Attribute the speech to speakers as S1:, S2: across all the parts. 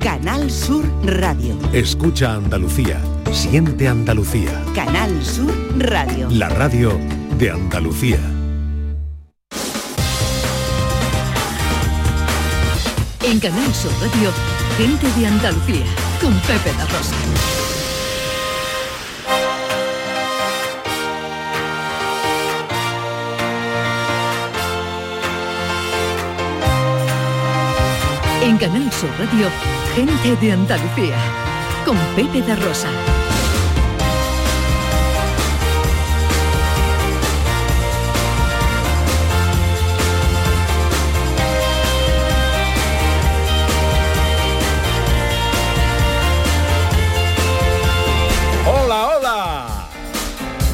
S1: Canal Sur Radio.
S2: Escucha Andalucía. Siente Andalucía.
S1: Canal Sur Radio.
S2: La radio de Andalucía.
S3: En Canal Sur Radio, gente de Andalucía, con Pepe La Rosa. En Canal Sur Radio, gente de Andalucía, con Pepe de Rosa.
S4: Hola, hola.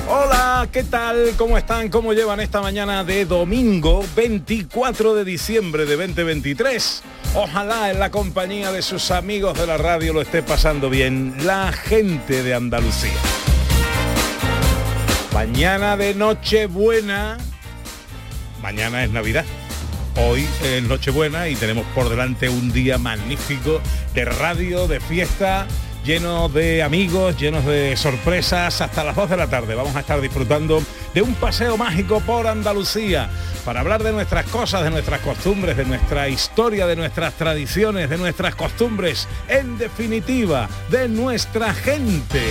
S4: Hola, ¿qué tal? ¿Cómo están? ¿Cómo llevan esta mañana de domingo 24 de diciembre de 2023? Ojalá en la compañía de sus amigos de la radio lo esté pasando bien la gente de Andalucía. Mañana de Nochebuena. Mañana es Navidad. Hoy es Nochebuena y tenemos por delante un día magnífico de radio, de fiesta, lleno de amigos, llenos de sorpresas. Hasta las 2 de la tarde vamos a estar disfrutando de un paseo mágico por Andalucía para hablar de nuestras cosas, de nuestras costumbres, de nuestra historia, de nuestras tradiciones, de nuestras costumbres, en definitiva, de nuestra gente.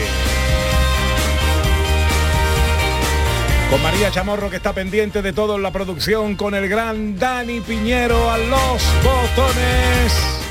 S4: Con María Chamorro que está pendiente de todo en la producción, con el gran Dani Piñero a los botones.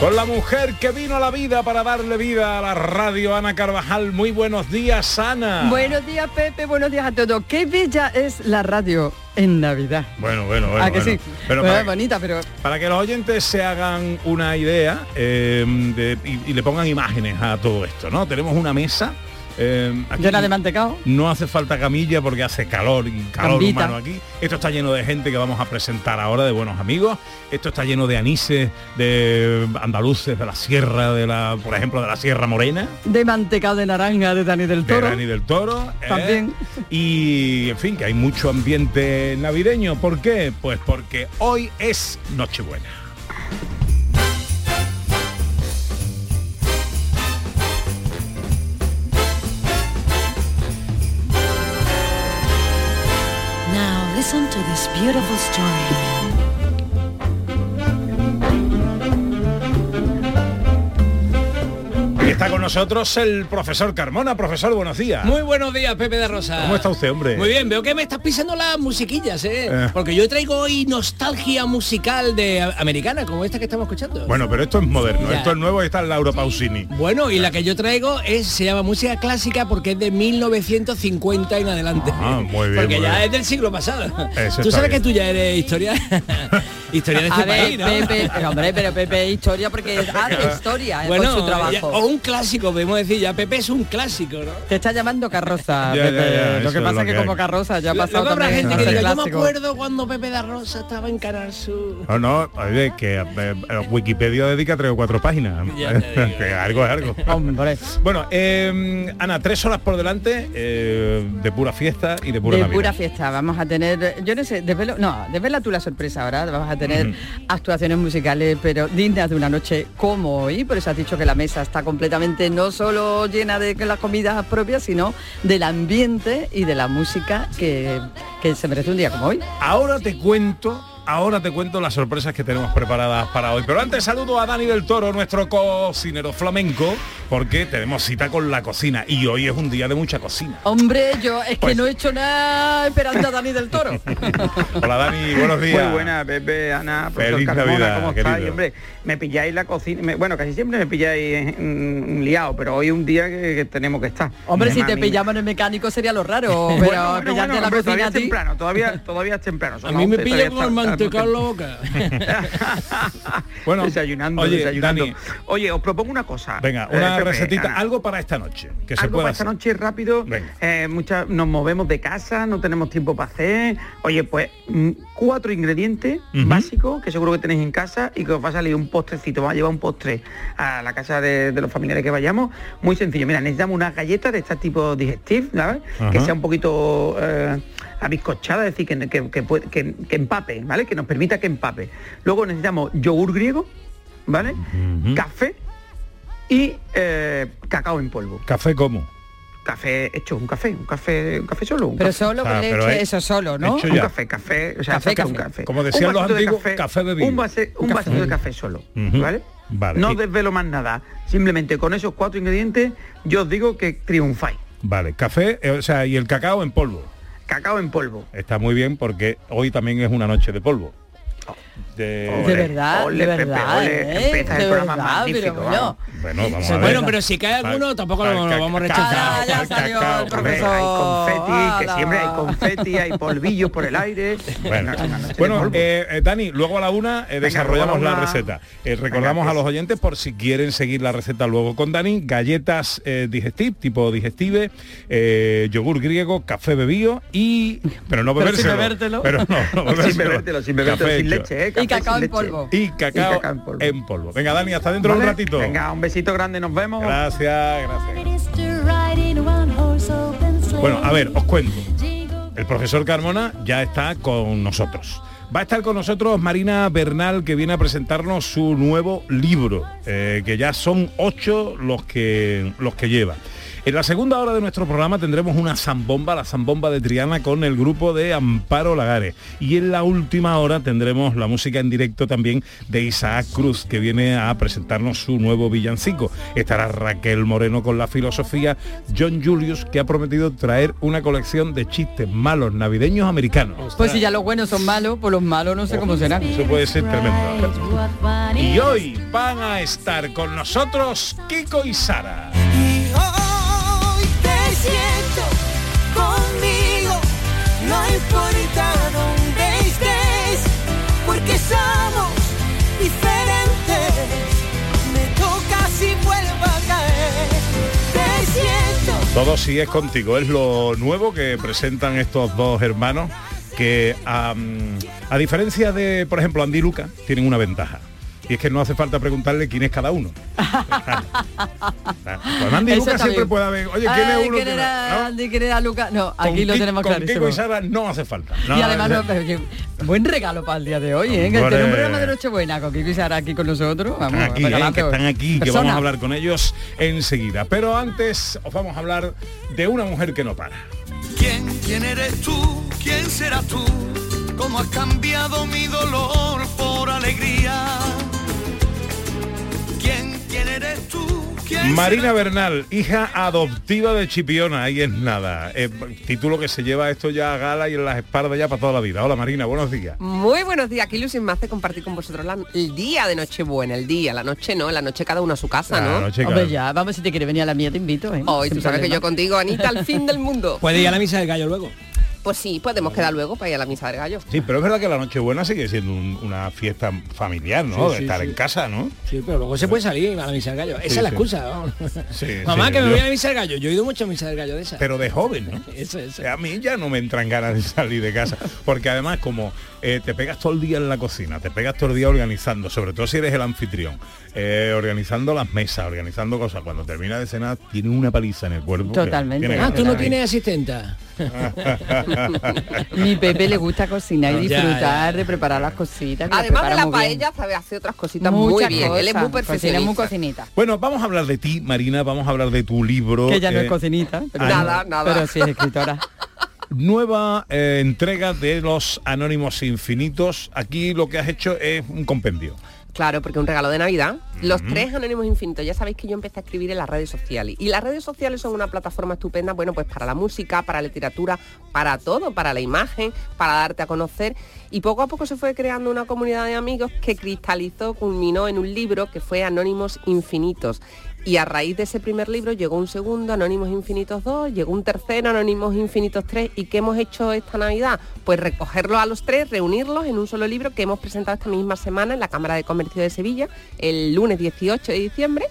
S4: Con la mujer que vino a la vida para darle vida a la radio, Ana Carvajal. Muy buenos días, Ana.
S5: Buenos días, Pepe. Buenos días a todos. Qué bella es la radio en Navidad.
S4: Bueno, bueno, bueno.
S5: ¿A que
S4: bueno.
S5: sí?
S4: Pero
S5: Bueno,
S4: para,
S5: bonita, pero
S4: para que los oyentes se hagan una idea eh, de- y, y le pongan imágenes a todo esto, ¿no? Tenemos una mesa. Eh, aquí
S5: llena de mantecao.
S4: no hace falta camilla porque hace calor y calor humano aquí. Esto está lleno de gente que vamos a presentar ahora, de buenos amigos. Esto está lleno de anises, de andaluces, de la sierra, de la, por ejemplo, de la Sierra Morena.
S5: De mantecao de naranja de Dani del
S4: de
S5: Toro.
S4: Dani del Toro. ¿eh?
S5: También.
S4: Y, en fin, que hay mucho ambiente navideño. ¿Por qué? Pues porque hoy es Nochebuena.
S3: Listen to this beautiful story.
S4: Está con nosotros el profesor Carmona. Profesor, buenos días.
S6: Muy buenos días, Pepe de Rosa.
S4: ¿Cómo está usted, hombre?
S6: Muy bien, veo que me estás pisando las musiquillas, ¿eh?
S4: Eh.
S6: Porque yo traigo hoy nostalgia musical de americana, como esta que estamos escuchando.
S4: Bueno, pero esto es moderno,
S6: Ya.
S4: esto es nuevo y está el Lauro Pausini.
S6: Bueno, y la que yo traigo es se llama música clásica porque es de 1950 en adelante.
S4: Ah, muy bien,
S6: Porque
S4: muy
S6: ya
S4: bien.
S6: es del siglo pasado.
S4: Eso
S6: Tú sabes
S4: bien.
S6: que tú ya eres historia historia de este
S5: A ver,
S6: país, ¿no?
S5: Pepe, pero, hombre, pero Pepe es historia porque hace historia eh,
S6: Bueno,
S5: con su trabajo.
S6: ya- o un clásico, podemos decir, ya Pepe es un clásico, ¿no?
S5: Te está llamando carroza,
S4: Ya,
S5: Pepe.
S4: ya, ya, eso
S5: Lo que pasa es que,
S4: que
S5: como carroza ya ha pasado
S6: Luego habrá
S5: también
S6: gente que diga, yo me acuerdo cuando Pepe da Rosa estaba en Canal Sur.
S4: No, no, oye, que eh, eh, Wikipedia dedica tres o cuatro páginas.
S6: Ya te digo.
S4: que algo es algo.
S5: Hombre,
S4: Bueno, eh, Ana, tres horas por delante eh, de pura fiesta y de pura
S5: de
S4: Navidad.
S5: pura fiesta. Vamos a tener, yo no sé, desvelo, no, desvela tú la sorpresa ahora. Vamos a tener actuaciones musicales, pero dignas de una noche como hoy. Por eso has dicho que la mesa está completamente no solo llena de las comidas propias, sino del ambiente y de la música que, que se merece un día como hoy.
S4: Ahora te cuento, ahora te cuento las sorpresas que tenemos preparadas para hoy. Pero antes saludo a Dani del Toro, nuestro cocinero flamenco, porque tenemos cita con la cocina y hoy es un día de mucha cocina.
S5: Hombre, yo es que
S4: Pues-
S5: no he hecho nada esperando a Dani del Toro.
S4: Hola Dani, buenos días.
S7: Muy buena, Pepe, Ana, profesor
S4: Feliz
S7: Carmona,
S4: Navidad,
S7: ¿cómo estáis? Hombre, me pilláis la cocina, me- bueno, casi siempre me pilláis mm, liado, pero hoy es un día que, que tenemos que estar.
S5: Hombre, si te pillamos en el mecánico sería lo raro, pero
S7: Bueno, bueno,
S5: pillarte
S7: bueno,
S5: en la
S7: hombre,
S5: cocina
S7: todavía
S5: a
S7: es temprano, todavía, todavía es temprano. son
S6: A mí me
S7: 11,
S6: pilla con el mantecado en la boca.
S4: Bueno,
S7: desayunando,
S4: oye,
S7: desayunando.
S4: Dani.
S7: Oye, os propongo una cosa.
S4: Venga,
S7: eh,
S4: una
S7: Pepe,
S4: recetita,
S7: Ana.
S4: algo para esta noche, que se
S7: algo
S4: pueda
S7: para esta noche rápido. Eh, muchas, nos movemos de casa, no tenemos tiempo para hacer. Oye, pues mm, cuatro ingredientes básicos que seguro que tenéis en casa y que os va a salir un postrecito. Vamos a llevar un postre a la casa de, de los familiares que vayamos. Muy sencillo. Mira, necesitamos unas galletas de este tipo digestive, ¿sabes?
S4: Ajá.
S7: Que sea un poquito eh, la bizcochada, es decir, que, que, que puede- que- que empape, ¿vale? Que nos permita que empape. Luego necesitamos yogur griego, ¿vale? Café y eh, cacao en polvo.
S4: ¿Café cómo?
S7: Café hecho, un café, un café, un café solo. Un
S5: Pero
S7: café.
S5: solo con
S4: Ah,
S5: leche, eso solo, ¿no?
S7: Un café, café, o sea,
S5: Café,
S7: saca un
S5: café.
S7: café.
S4: Como decían
S7: Un
S4: los
S7: vasito de
S4: antiguos, café bebido.
S7: Un, base- un vasito de café solo. ¿vale?
S4: Vale.
S7: No
S4: Y-
S7: desvelo más nada. Simplemente con esos cuatro ingredientes, yo os digo que triunfáis.
S4: Vale, café, eh, o sea, y el cacao en polvo.
S7: Cacao en polvo.
S4: Está muy bien porque hoy también es una noche de polvo. De-
S5: De verdad,
S7: Ole,
S5: de
S7: Pepe,
S5: verdad,
S7: ole,
S5: ¿eh?
S7: empieza el
S5: De
S7: programa
S5: verdad,
S7: magnífico,
S5: pero
S7: vamos.
S4: Bueno, vamos a ver.
S6: Bueno, pero si cae alguno, tampoco lo, lo vamos a rechazar.
S5: Ah, ya salió el
S7: Hombre, hay confeti, que
S5: Ala.
S7: siempre hay confeti, hay polvillos por el aire.
S4: Bueno, bueno eh, eh, Dani, luego a la una eh,
S7: Venga,
S4: desarrollamos
S7: luego a la
S4: receta. Eh, recordamos
S7: Venga,
S4: a los
S7: pues.
S4: oyentes por si quieren seguir la receta luego con Dani, galletas eh, digestive, tipo digestive, eh, yogur griego, café bebido y... Pero no
S5: Pero sin
S4: bebérselo.
S5: bebértelo.
S4: Pero no, no
S7: sin
S4: bebérselo.
S7: bebértelo, sin bebértelo, sin
S4: hecho.
S5: Y cacao en
S7: leche.
S5: polvo.
S4: Y cacao,
S7: Y cacao en polvo.
S4: en polvo. Venga, Dani, hasta dentro de un ratito.
S7: Venga, un besito grande, nos vemos.
S4: Gracias, gracias. Bueno, a ver, os cuento. El profesor Carmona ya está con nosotros. Va a estar con nosotros Marina Bernal, que viene a presentarnos su nuevo libro, eh, que ya son ocho los que, los que lleva. En la segunda hora de nuestro programa tendremos una zambomba, la zambomba de Triana, con el grupo de Amparo Lagares. Y en la última hora tendremos la música en directo también de Isaac Cruz, que viene a presentarnos su nuevo villancico. Estará Raquel Moreno con la filosofía, John Julius, que ha prometido traer una colección de chistes malos navideños americanos.
S5: Pues si ya los buenos son malos, pues los malos no sé cómo serán.
S4: Eso puede ser tremendo. Y hoy van a estar con nosotros Kiko y Sara.
S8: Dónde estés, porque somos diferentes. Me vuelvo a caer.
S4: Todo sí es contigo, es lo nuevo que presentan estos dos hermanos que a diferencia de, por ejemplo, Andy Luca, tienen una ventaja. Y es que no hace falta preguntarle quién es cada uno. Con Andy y
S5: Eso
S4: Luca
S5: está
S4: siempre
S5: bien.
S4: puede haber, oye, ¿quién
S5: Ay,
S4: es uno?
S5: ¿quién era
S4: ¿No?
S5: Andy, quién era Luca? No, aquí
S4: Con
S5: lo tenemos
S4: con
S5: clarísimo.
S4: Kiko y Sara no hace falta. No,
S5: y además, no, pero, buen regalo para el día de hoy, ¿eh? Que tener un programa de Nochebuena con Kiko y Sara aquí con nosotros. Vamos,
S4: están aquí, ¿eh? que están aquí, que
S5: Persona.
S4: vamos a hablar con ellos enseguida. Pero antes os vamos a hablar de una mujer que no para.
S8: ¿Quién, quién eres tú? ¿Quién serás tú? ¿Cómo has cambiado mi dolor por alegría? ¿Quién, quién eres tú? ¿Quién
S4: Marina Bernal, hija adoptiva de Chipiona, ahí es nada. Eh, título que se lleva esto ya a gala y en las espaldas ya para toda la vida. Hola Marina, buenos días.
S9: Muy buenos días, qué ilusión me hace compartir con vosotros la- el día de Nochebuena, el día, la noche no, la noche cada uno a su casa,
S4: La
S9: ¿no?
S4: noche,
S5: Hombre, ya, vamos, si te quieres venir a la mía te invito, ¿eh?
S9: Hoy tú sabes que yo contigo, Anita, al fin del mundo.
S6: Puede ir a la misa del gallo luego.
S9: Pues sí, podemos quedar luego para ir a la misa del gallo.
S4: Sí, pero es verdad que la Nochebuena sigue siendo un- una fiesta familiar, ¿no?
S6: Sí,
S4: de
S6: sí,
S4: estar
S6: sí.
S4: en casa, ¿no?
S6: Sí, pero luego se puede salir a la misa del gallo. Esa es la
S4: sí.
S6: excusa.
S4: Sí,
S6: Mamá,
S4: sí,
S6: que me
S4: yo-
S6: voy a la misa del gallo. Yo he ido mucho a misa del gallo de esa.
S4: Pero de joven, ¿no?
S6: Eso, eso.
S4: A mí ya no me entran ganas de salir de casa, porque además como eh, te pegas todo el día en la cocina, te pegas todo el día organizando, sobre todo si eres el anfitrión, eh, organizando las mesas, organizando cosas, cuando termina de cenar tiene una paliza en el cuerpo.
S5: Totalmente.
S4: tiene
S6: Ah,
S4: que
S6: tú no tienes asistenta.
S5: Mi Pepe le gusta cocinar y disfrutar
S6: ya.
S5: de preparar las cositas. las
S9: Además de la
S5: muy
S9: paella, sabe hacer otras cositas muy
S5: Muchas
S9: bien. Él es muy
S5: cosas, cocina
S9: perfeccionista.
S5: muy cocinita.
S4: Bueno, vamos a hablar de ti, Marina, vamos a hablar de tu libro.
S5: Que ella no
S4: eh,
S5: es cocinita. Pero
S9: Nada, nada.
S5: Pero sí es escritora.
S4: Nueva eh, entrega de los Anónimos Infinitos. Aquí lo que has hecho es un compendio.
S9: Claro, porque un regalo de Navidad. Los tres anónimos infinitos. Ya sabéis que yo empecé a escribir en las redes sociales. Y las redes sociales son una plataforma estupenda, bueno, pues para la música, para la literatura, para todo, para la imagen, para darte a conocer. Y poco a poco se fue creando una comunidad de amigos que cristalizó, culminó en un libro que fue Anónimos Infinitos. Y a raíz de ese primer libro llegó un segundo, Anónimos Infinitos 2, llegó un tercero, Anónimos Infinitos 3. ¿Y qué hemos hecho esta Navidad? Pues recogerlos a los tres, reunirlos en un solo libro que hemos presentado esta misma semana en la Cámara de Comercio de Sevilla, el lunes 18 de diciembre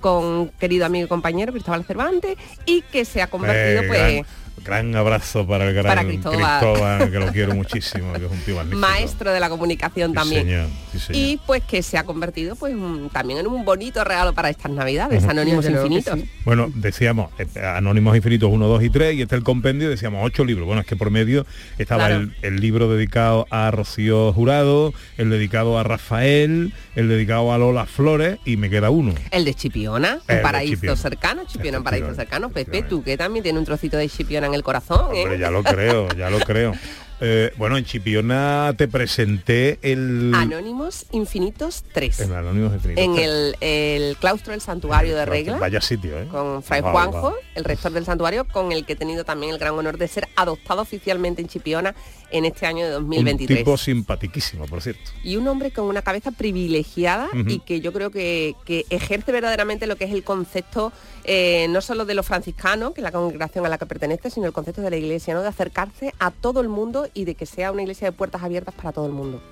S9: con querido amigo y compañero Cristóbal Cervantes y que se ha convertido
S4: Eh,
S9: pues
S4: gran, Gran abrazo para el gran
S9: Para Cristóbal.
S4: Cristóbal, que lo quiero muchísimo, que es un tío magnífico.
S9: Maestro de la comunicación
S4: Sí,
S9: también.
S4: señor, sí, señor.
S9: Y pues que se ha convertido pues un- también en un bonito regalo para estas navidades,
S4: Ujú.
S9: Anónimos Infinitos.
S5: sí.
S4: Bueno, decíamos, eh, Anónimos Infinitos 1, 2 y 3, y este es el compendio, decíamos ocho libros. Bueno, es que por medio estaba
S9: Claro.
S4: el, el libro dedicado a Rocío Jurado, el dedicado a Rafael, el dedicado a Lola Flores, y me queda uno.
S9: El de Chipiona,
S4: El
S9: un paraíso
S4: Chipiona.
S9: cercano, Chipiona, un paraíso
S4: Efectivamente,
S9: cercano. Pepe,
S4: efectivamente.
S9: tú que también tiene un trocito de Chipiona en el corazón, ¿eh?
S4: Hombre, ya lo creo, ya lo creo. Eh, bueno, en Chipiona te presenté el...
S9: Anónimos Infinitos 3.
S4: En Anónimos Infinitos.
S9: En el, el claustro del santuario de regla.
S4: Vaya sitio, ¿eh?
S9: con Fray Juanjo, el rector del santuario, con el que he tenido también el gran honor de ser adoptado oficialmente en Chipiona en este año de
S4: Un
S9: 2023.
S4: tipo simpatiquísimo, por cierto.
S9: y un hombre con una cabeza privilegiada y que yo creo que, que ejerce verdaderamente lo que es el concepto eh, no solo de los franciscanos, que es la congregación a la que pertenece, sino el concepto de la iglesia, ¿no? de acercarse a todo el mundo y de que sea una iglesia de puertas abiertas para todo el mundo.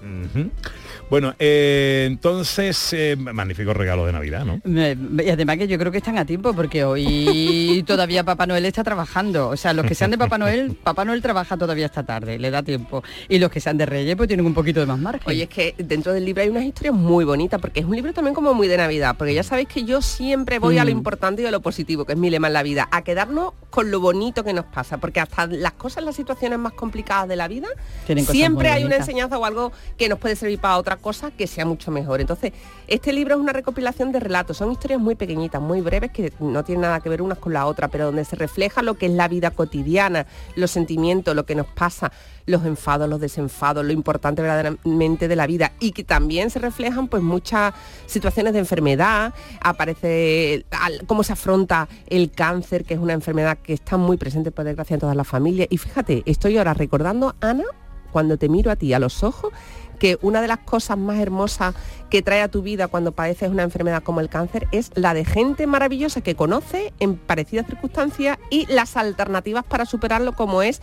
S4: Bueno, eh, entonces, eh, magnífico regalo de Navidad, ¿no?
S5: Y además que yo creo que están a tiempo porque hoy todavía Papá Noel está trabajando. O sea, los que sean de Papá Noel, Papá Noel trabaja todavía esta tarde, le da tiempo. Y los que sean de Reyes pues tienen un poquito de más margen.
S9: Oye, es que dentro del libro hay unas historias muy bonitas, porque es un libro también como muy de Navidad, porque ya sabéis que yo siempre voy a lo
S5: Mm.
S9: importante y a lo positivo, que es mi lema en la vida, a quedarnos con lo bonito que nos pasa, porque hasta las cosas, las situaciones más complicadas de la vida,
S5: Tienen cosas
S9: siempre hay una enseñanza o algo que nos puede servir para otra cosa que sea mucho mejor. Entonces, este libro es una recopilación de relatos, son historias muy pequeñitas, muy breves, que no tienen nada que ver unas con la otra, pero donde se refleja lo que es la vida cotidiana, los sentimientos, lo que nos pasa, los enfados, los desenfados, lo importante verdaderamente de la vida y que también se reflejan pues muchas situaciones de enfermedad, aparece cómo se afronta el cáncer, que es una enfermedad que está muy presente por desgracia en todas las familias. Y fíjate, estoy ahora recordando, Ana, cuando te miro a ti a los ojos, que una de las cosas más hermosas que trae a tu vida cuando padeces una enfermedad como el cáncer es la de gente maravillosa que conoce en parecidas circunstancias y las alternativas para superarlo como es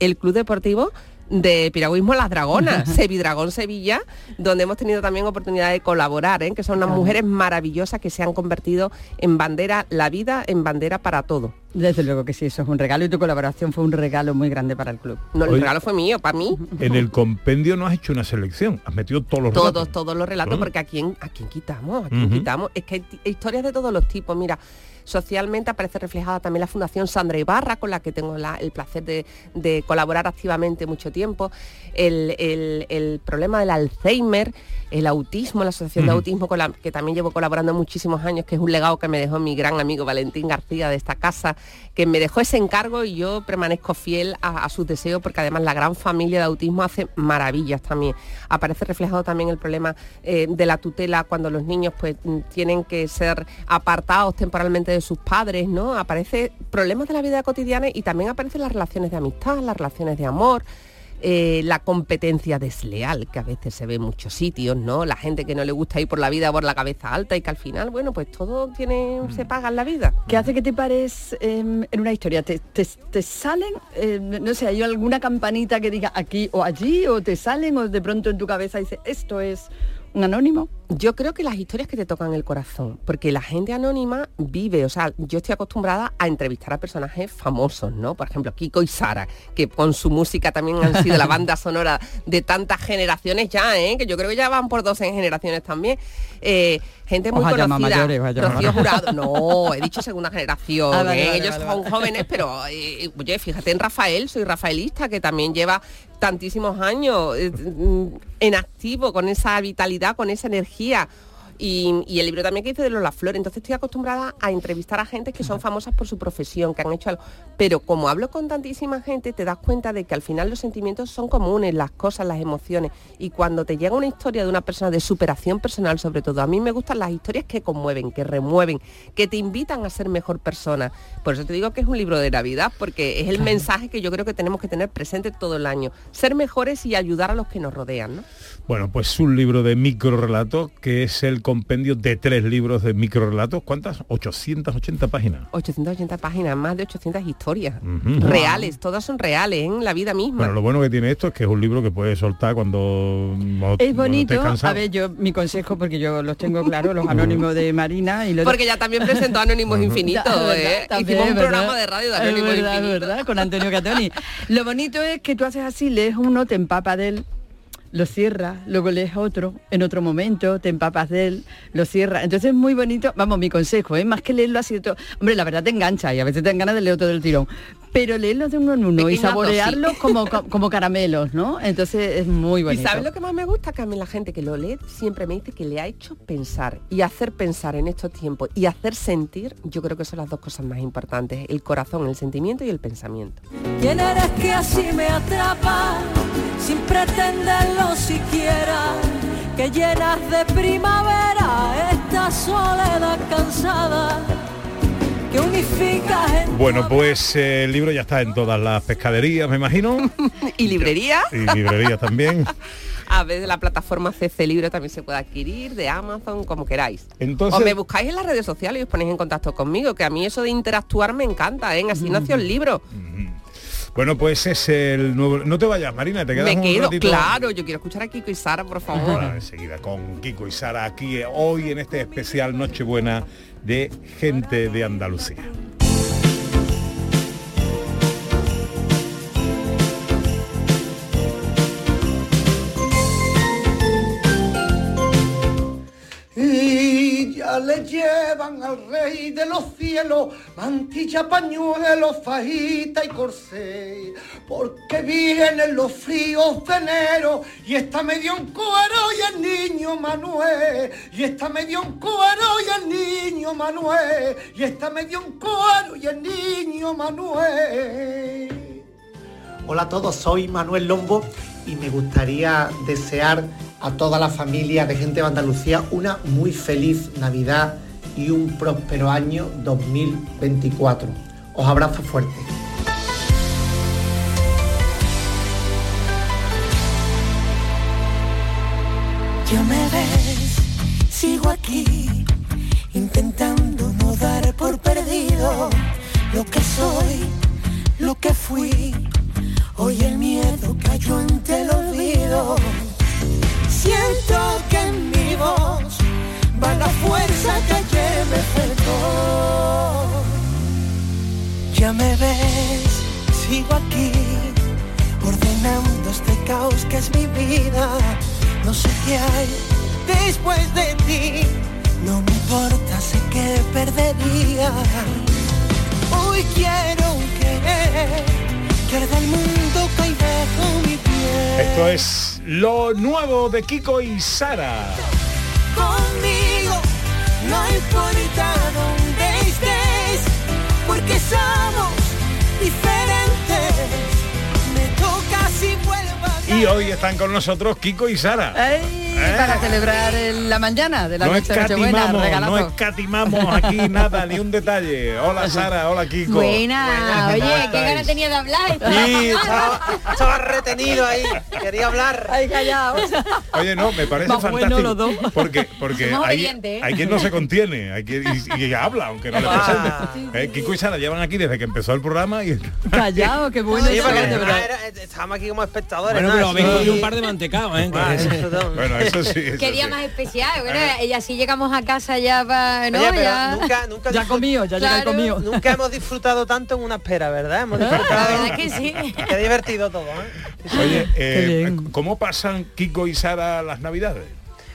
S9: el Club Deportivo de Piragüismo Las Dragonas, Sevidragón Sevilla, donde hemos tenido también oportunidad de colaborar, ¿eh? que son unas
S5: Claro.
S9: mujeres maravillosas que se han convertido en bandera, la vida en bandera para todo.
S5: Desde luego que sí, eso es un regalo y tu colaboración fue un regalo muy grande para el club.
S9: No, el
S4: Oye.
S9: regalo fue mío, para mí.
S4: En el compendio no has hecho una selección, has metido todos los
S9: Todos,
S4: relatos.
S9: todos los relatos,
S4: Claro.
S9: porque a quién, a quién quitamos, a quién quitamos. Es que hay historias de todos los tipos. Mira, socialmente aparece reflejada también la Fundación Sandra Ibarra, con la que tengo la- el placer de, de colaborar activamente mucho tiempo. El, el- el problema del Alzheimer, el autismo, la Asociación de. Autismo, con la que también llevo colaborando muchísimos años, que es un legado que me dejó mi gran amigo Valentín García de esta casa, que me dejó ese encargo y yo permanezco fiel a, a sus deseos, porque además la gran familia de autismo hace maravillas también. Aparece reflejado también el problema eh, de la tutela cuando los niños pues tienen que ser apartados temporalmente de sus padres, ¿no? Aparece problemas de la vida cotidiana y también aparecen las relaciones de amistad, las relaciones de amor. eh, la competencia desleal que a veces se ve en muchos sitios, ¿no? La gente que no le gusta ir por la vida por la cabeza alta y que al final, bueno, pues todo tiene, se paga en la vida.
S5: ¿Qué hace que te pares em, en una historia? ¿Te, te- te salen, eh, no sé, hay alguna campanita que diga aquí o allí o te salen o de pronto en tu cabeza dice esto es un anónimo?
S9: Yo creo que las historias que te tocan el corazón, porque la gente anónima vive, o sea, yo estoy acostumbrada a entrevistar a personajes famosos, ¿no? Por ejemplo, Kiko y Sara, que con su música también han sido la banda sonora de tantas generaciones ya, ¿eh? Que yo creo que ya van por 12 generaciones también. Eh, gente muy conocida.
S5: mayores,
S9: Rocío. Jurado. No, he dicho segunda generación.
S5: Ah, vale,
S9: ¿eh?
S5: vale,
S9: Ellos
S5: vale,
S9: son jóvenes, pero eh, oye, fíjate en Rafael, soy rafaelista, que también lleva tantísimos años eh, mm, en activo, con esa vitalidad, con esa energía. Y, y el libro también que hice de Lola Flor. Entonces estoy acostumbrada a entrevistar a gente que son famosas por su profesión, que han hecho algo. Pero como hablo con tantísima gente, te das cuenta de que al final los sentimientos son comunes, las cosas, las emociones. Y cuando te llega una historia de una persona de superación personal, sobre todo, a mí me gustan las historias que conmueven, que remueven, que te invitan a ser mejor persona. Por eso te digo que es un libro de Navidad, porque es el mensaje que yo creo que tenemos que tener presente todo el año. Ser mejores y ayudar a los que nos rodean, ¿no?
S4: Bueno, pues un libro de microrelatos que es el compendio de tres libros de microrelatos. ¿Cuántas? 880 páginas.
S9: 880 páginas, más de 800 historias reales, todas son reales, en la vida misma.
S4: Bueno, lo bueno que tiene esto es que es un libro que puedes soltar cuando,
S5: Es bonito, a ver, yo mi consejo, porque yo los tengo claro, los anónimos de Marina y los
S9: Porque ya también presentó Anónimos Infinitos, ¿eh? Hicimos un
S5: ¿verdad?
S9: programa de radio de
S5: Es
S9: Anónimos Infinitos.
S5: verdad, con Antonio Catoni. Lo bonito es que tú haces así, lees uno, te empapa de él, lo cierras, luego lees otro, en otro momento te empapas de él, lo cierras. Entonces es muy bonito, vamos, mi consejo, es más que leerlo así todo. Hombre, la verdad te engancha y a veces te dan ganas de leer todo del tirón. Pero leerlo de uno en uno y saborearlos como, como caramelos, ¿no? Entonces es muy
S9: ¿Y
S5: bonito.
S9: sabes lo que más me gusta? Que a mí la gente que lo lee siempre me dice que le ha hecho pensar y hacer pensar en estos tiempos y hacer sentir, yo creo que son las dos cosas más importantes, el corazón, el sentimiento y el pensamiento.
S10: ¿Quién eres que así me atrapa sin pretenderlo siquiera? Que llenas de primavera esta soledad cansada que unifica en
S4: Bueno, pues eh, el libro ya está en todas las pescaderías, me imagino,
S9: ¿Y librería?
S4: y librerías también.
S9: A veces la plataforma CC Libro también se puede adquirir, de Amazon, como queráis.
S4: Entonces-
S9: o me buscáis en las redes sociales y os ponéis en contacto conmigo, que a mí eso de interactuar me encanta, ¿eh? Así nació el libro.
S4: Bueno, pues es el nuevo... No te vayas, Marina, te quedas
S9: Me
S4: un
S9: quedo,
S4: ratito.
S9: claro, yo quiero escuchar a Kiko y Sara, por favor.
S4: Ahora, enseguida con Kiko y Sara aquí eh, hoy en este especial Nochebuena de gente de Andalucía.
S11: Llevan al rey de los cielos mantilla, pañuelo, fajita y corsé, porque vienen los fríos de enero y está medio en cuero y el niño Manuel, y está medio en cuero y el niño Manuel, y está medio en cuero y el niño Manuel. Hola a todos, soy Manuel Lombo y me gustaría desear a toda la familia de gente de Andalucía una muy feliz Navidad y un próspero año 2024. Os abrazo fuerte.
S10: Ya me ves, sigo aquí, intentando no dar por perdido lo que soy, lo que fui. Hoy el miedo cayó ante el olvido. Siento que en mi voz va la fuerza que ayer me faltó. Ya me ves, sigo aquí, ordenando este caos que es mi vida. No sé qué hay después de ti, no me importa, sé que perdería. Hoy quiero querer que el mundo cae bajo mi piel.
S4: Esto es lo nuevo de Kiko y Sara.
S10: conmigo, no importa dónde estés, porque somos diferentes. Me toca si vuelvo a
S4: Y hoy están con nosotros Kiko y Sara.
S5: ¡Ey! Para celebrar el- la mañana de la
S4: No
S5: noche
S4: escatimamos, no escatimamos aquí nada, ni un detalle. Hola Sara, hola Kiko.
S12: Buena,
S4: ¿Cómo
S12: oye, qué ganas tenía de hablar.
S11: Sí, estaba, estaba retenido ahí, quería hablar.
S5: Ay, callado.
S4: Oye, no, me parece
S5: Más bueno
S4: fantástico.
S5: los dos.
S4: Porque, porque hay,
S12: ¿eh?
S4: hay quien no se contiene, hay quien y, y habla, aunque no le
S11: Ah.
S4: presente. Eh, Kiko y Sara llevan aquí desde que empezó el programa y
S5: Callado, qué bueno.
S11: Sí, porque ah, era- estábamos aquí como espectadores.
S6: Bueno,
S11: ¿no?
S6: pero
S11: sí.
S6: yo un par de mantecados, ¿eh?
S11: Ah,
S4: bueno, eso sí. eso
S12: Qué día
S4: sí.
S12: más especial. Bueno, y así llegamos a casa ya va, ¿no?
S11: Oye, pero
S12: ya.
S11: nunca, nunca,
S5: Ya comió, ya
S12: Claro.
S5: comido.
S11: nunca hemos disfrutado tanto en una espera, ¿verdad? Hemos
S12: La
S11: disfrutado.
S12: verdad que sí.
S11: Qué divertido todo, ¿eh?
S4: Oye, eh. ¿cómo pasan Kiko y Sara las navidades?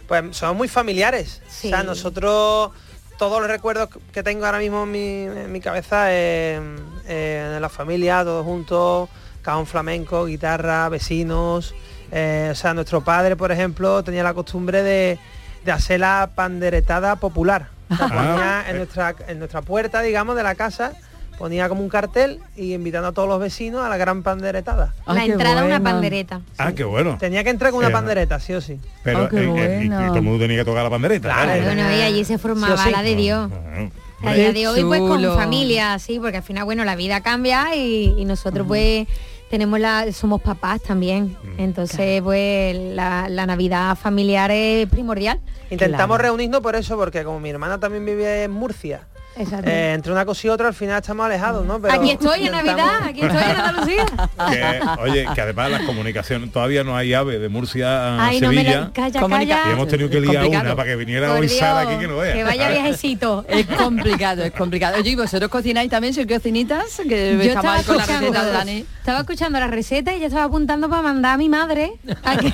S11: Pues somos muy familiares.
S12: Sí.
S11: O sea, nosotros todos los recuerdos que tengo ahora mismo en mi, en mi cabeza es eh, de la familia, todos juntos, cajón flamenco, guitarra, vecinos. Eh, o sea, nuestro padre, por ejemplo, tenía la costumbre de, de hacer la panderetada popular. O sea,
S4: Ah.
S11: en nuestra, en nuestra puerta, digamos, de la casa, ponía como un cartel y invitando a todos los vecinos a la gran panderetada.
S5: Ay,
S12: la entrada una pandereta.
S4: Ah, qué bueno.
S11: Tenía que entrar con una
S4: Sí.
S11: pandereta, sí o sí.
S4: Pero
S5: Ah, qué
S4: eh, eh, y- todo el mundo tenía que tocar la pandereta.
S11: Claro.
S4: ¿eh?
S12: Bueno, y allí se formaba
S11: Sí o sí.
S12: la de Dios.
S4: Ah,
S12: A día
S5: Qué
S12: de hoy pues con familia, sí, porque al final, bueno, la vida cambia y, y nosotros pues tenemos la, somos papás también. Entonces, pues la, la Navidad familiar es primordial.
S13: Intentamos reunirnos por eso, porque como mi hermana también vive en Murcia. Eh, entre una cosa y otra al final estamos alejados, ¿no? Pero
S12: aquí estoy en Navidad, aquí estoy en Andalucía.
S4: Que, oye, que además las comunicaciones, todavía no hay ave de Murcia a
S12: Ay, no me
S4: Sevilla.
S12: la- calla, Comunica- calla.
S4: Y hemos tenido que liar una para que viniera
S12: Por
S4: hoy Sara aquí que no vea.
S12: que vaya viajecito.
S5: Es complicado, es complicado. Oye, ¿y vosotros cocináis también? ¿Sois cocinitas? Que
S12: Yo
S5: está
S12: estaba
S5: mal con la
S12: escuchando,
S5: receta de Dani.
S12: estaba escuchando la receta y ya estaba apuntando para mandar a mi madre. a que-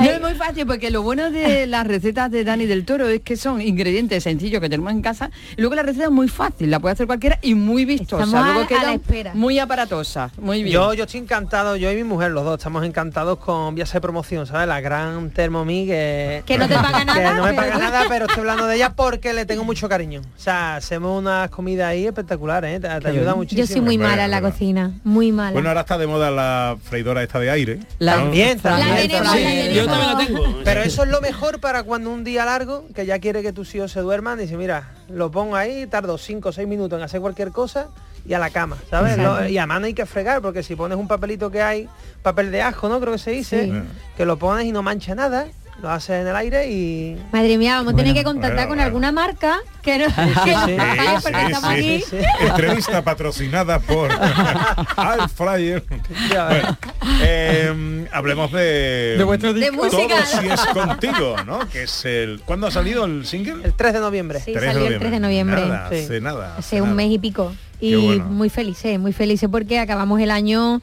S5: No es muy fácil porque lo bueno de las recetas de Dani del Toro es que son ingredientes sencillos que tenemos en casa. Y luego la receta es muy fácil, la puede hacer cualquiera y muy vistosa.
S12: Estamos a-
S5: luego
S12: a
S5: queda
S12: la espera.
S5: muy aparatosa. Muy bien.
S13: Yo, yo estoy encantado, yo y mi mujer, los dos, estamos encantados con Vías de Promoción, ¿sabes? La gran Thermomix que...
S12: Que no te paga nada,
S13: Que no me
S12: pero-
S13: paga nada, pero estoy hablando de ella porque le tengo mucho cariño. O sea, hacemos unas comidas ahí espectaculares, ¿eh? Te, te ayuda muchísimo.
S12: Yo soy muy mala en la cocina, muy mala.
S4: Bueno, ahora está de moda la freidora esta de aire.
S13: La
S4: ¿no?
S13: también.
S12: Yo también la tengo.
S13: Pero eso es lo mejor para cuando un día largo, que ya quiere que tus hijos se duerman, dice, mira, lo pongo ahí, tardo 5 o 6 minutos en hacer cualquier cosa y a la cama, ¿sabes? Lo- y a mano hay que fregar, porque si pones un papelito que hay, papel de ajo, ¿no? Creo que se dice,
S12: Sí.
S13: que lo pones y no mancha nada, lo haces en el aire y...
S12: Madre mía, vamos a tener
S13: Bueno,
S12: que contactar
S4: bueno,
S12: con
S4: bueno.
S12: alguna marca que no, que
S13: sí.
S12: nos
S4: Sí,
S12: pague porque
S4: sí,
S12: estamos
S4: sí.
S12: aquí.
S4: Entrevista patrocinada por Al Flyer. Bueno, eh, hablemos de,
S5: De vuestro
S12: De
S5: disco.
S12: música.
S4: Todo si es contigo, ¿no? Que es el. ¿Cuándo ha salido el single?
S13: El 3 de noviembre.
S12: Sí, salió el 3 de noviembre.
S4: Nada,
S13: Sí.
S4: hace nada.
S12: Hace un
S4: nada.
S12: mes y pico. Y
S4: bueno.
S12: muy felices, muy felices porque acabamos el año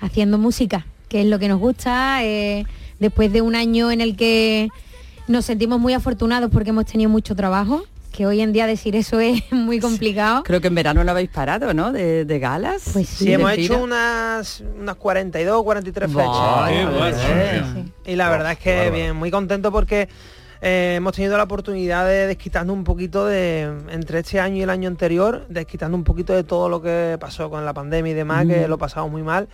S12: haciendo música, que es lo que nos gusta. eh, después de un año en el que nos sentimos muy afortunados porque hemos tenido mucho trabajo, que hoy en día decir eso es muy complicado.
S5: Creo que en verano no habéis parado, ¿no? De, de galas.
S12: Pues
S13: Sí,
S5: de
S13: hemos
S5: gira.
S13: hecho unas, unas 42, 43 fechas.
S4: Bueno.
S12: Sí.
S13: Y la verdad es que bien, muy contento porque eh, hemos tenido la oportunidad de desquitarnos un poquito de, entre este año y el año anterior, desquitando un poquito de todo lo que pasó con la pandemia y demás, que lo pasamos muy mal.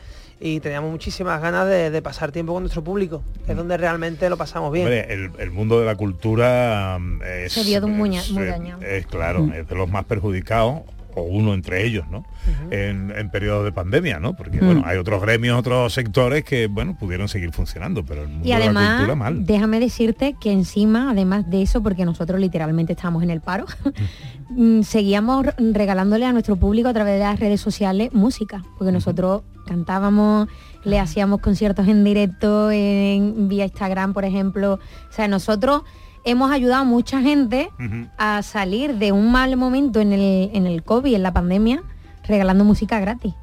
S13: Y teníamos muchísimas ganas de, de pasar tiempo con nuestro público, que es donde realmente lo pasamos bien.
S4: Hombre, el, el mundo de la cultura mm, es,
S12: Se vio de un muña-
S4: es,
S12: muy dañado.
S4: es, claro, es de los más perjudicados o uno entre ellos, ¿no? en, en periodos de pandemia, ¿no? Porque bueno, hay otros gremios, otros sectores que bueno pudieron seguir funcionando, pero el mundo
S12: Y
S4: de la
S12: además,
S4: cultura mal.
S12: déjame decirte que encima, además de eso, porque nosotros literalmente estábamos en el paro, mm, seguíamos regalándole a nuestro público a través de las redes sociales música, porque nosotros cantábamos, le hacíamos conciertos en directo, en, vía Instagram, por ejemplo. O sea, nosotros hemos ayudado a mucha gente a salir de un mal momento en el, en el COVID, en la pandemia, regalando música gratis.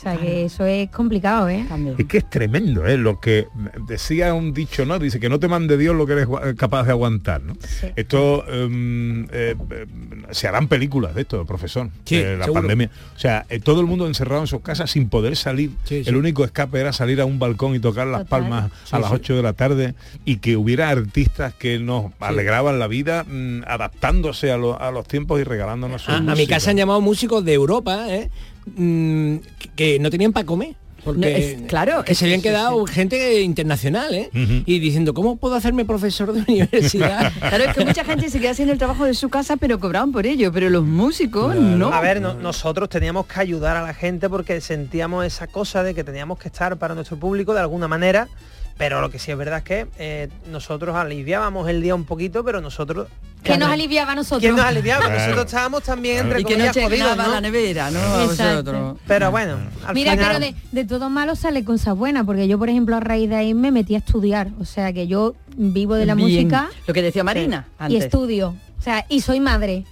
S12: O sea, que eso es complicado, ¿eh?
S4: Es que es tremendo, ¿eh? Lo que decía un dicho, ¿no? Dice que no te mande Dios lo que eres capaz de aguantar, ¿no? Esto em, eh, eh, se harán películas de esto, profesor.
S6: Sí,
S4: la
S6: seguro.
S4: pandemia. O sea, eh, todo el mundo encerrado en sus casas sin poder salir.
S6: Sí, sí.
S4: El único escape era salir a un balcón y tocar las
S12: Total.
S4: palmas
S6: Sí,
S4: a las
S6: sí.
S4: 8 de la tarde y que hubiera artistas que nos alegraban la vida mm, adaptándose a, lo- a los tiempos y regalándonos su
S6: A, a mi casa han llamado músicos de Europa, ¿eh? Mm, que- no tenían para comer. Porque
S5: No, es- claro,
S6: que
S5: es-
S6: se habían
S5: sí,
S6: quedado gente internacional, ¿eh? Y diciendo, ¿cómo puedo hacerme profesor de universidad?
S5: Claro, es que mucha gente se queda haciendo el trabajo de su casa, pero cobraban por ello, pero los músicos no.
S13: A ver, no- nosotros teníamos que ayudar a la gente porque sentíamos esa cosa de que teníamos que estar para nuestro público de alguna manera, pero lo que sí es verdad es que eh, nosotros aliviábamos el día un poquito, pero nosotros...
S12: Que nos aliviaba a nosotros.
S13: ¿Quién nos aliviaba?
S4: Claro.
S13: Nosotros estábamos también entre
S5: y que no
S13: comillas jodidos, ¿no?
S5: la nevera, ¿no? Vosotros.
S13: Pero bueno, al
S12: Mira,
S13: final...
S12: pero de, de todo malo sale cosas buenas, porque yo, por ejemplo, a raíz de ahí me metí a estudiar. O sea, que yo vivo de la
S5: Bien.
S12: música
S5: Lo que decía Marina
S12: y
S5: antes.
S12: estudio. O sea, y soy madre.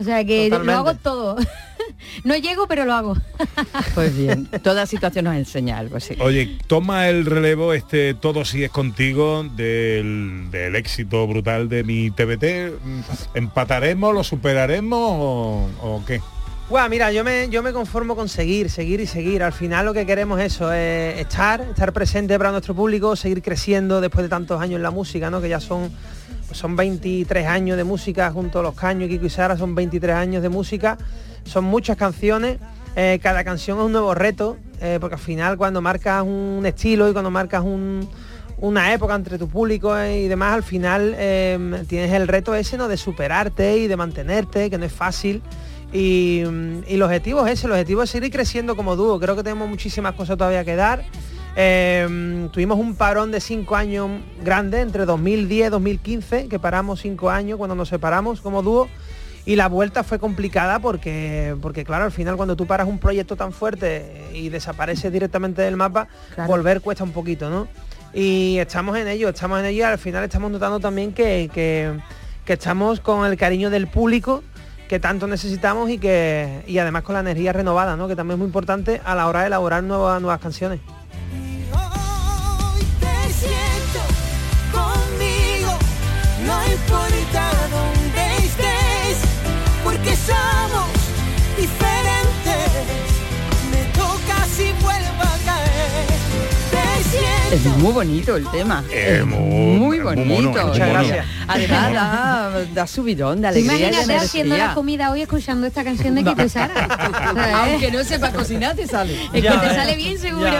S12: O sea, que
S13: Totalmente.
S12: lo hago todo. no llego, pero lo hago.
S5: Pues bien, toda situación nos enseña algo, sí.
S4: Oye, toma el relevo este Todo si es contigo del, del éxito brutal de mi TBT. ¿Empataremos, lo superaremos o, o qué?
S13: Bueno, mira, yo me, yo me conformo con seguir, seguir y seguir. Al final lo que queremos es eso, es estar, estar presente para nuestro público, seguir creciendo después de tantos años en la música, ¿no? Que ya son, pues son 23 años de música junto a Los Caños, Kiko y Sara, son 23 años de música, son muchas canciones, eh, cada canción es un nuevo reto, eh, porque al final cuando marcas un estilo y cuando marcas un- una época entre tu público eh, y demás, al final eh, tienes el reto ese, ¿no? De superarte y de mantenerte, que no es fácil. Y, mm, y el objetivo es ese, el objetivo es seguir creciendo como dúo. Creo que tenemos muchísimas cosas todavía que dar. Eh, tuvimos un parón de cinco años grande, entre 2010 y 2015, que paramos cinco años cuando nos separamos como dúo. Y la vuelta fue complicada porque, porque claro, al final cuando tú paras un proyecto tan fuerte y desapareces directamente del mapa,
S5: Claro.
S13: volver cuesta un poquito, ¿no? Y estamos en ello, estamos en ello y al final estamos notando también que, que, que estamos con el cariño del público que tanto necesitamos y que y además con la energía renovada, ¿no? Que también es muy importante a la hora de elaborar nuevas, nuevas canciones.
S5: Es muy bonito el tema.
S4: Es muy-
S5: muy
S4: es muy
S5: bonito.
S4: mono,
S5: Muchas gracias. Además da, da subidón de alegría
S12: Imagínate haciendo la comida hoy escuchando esta canción de Kiko y Sara.
S5: Aunque no sepa cocinar, te sale.
S12: Es que te sale bien seguro.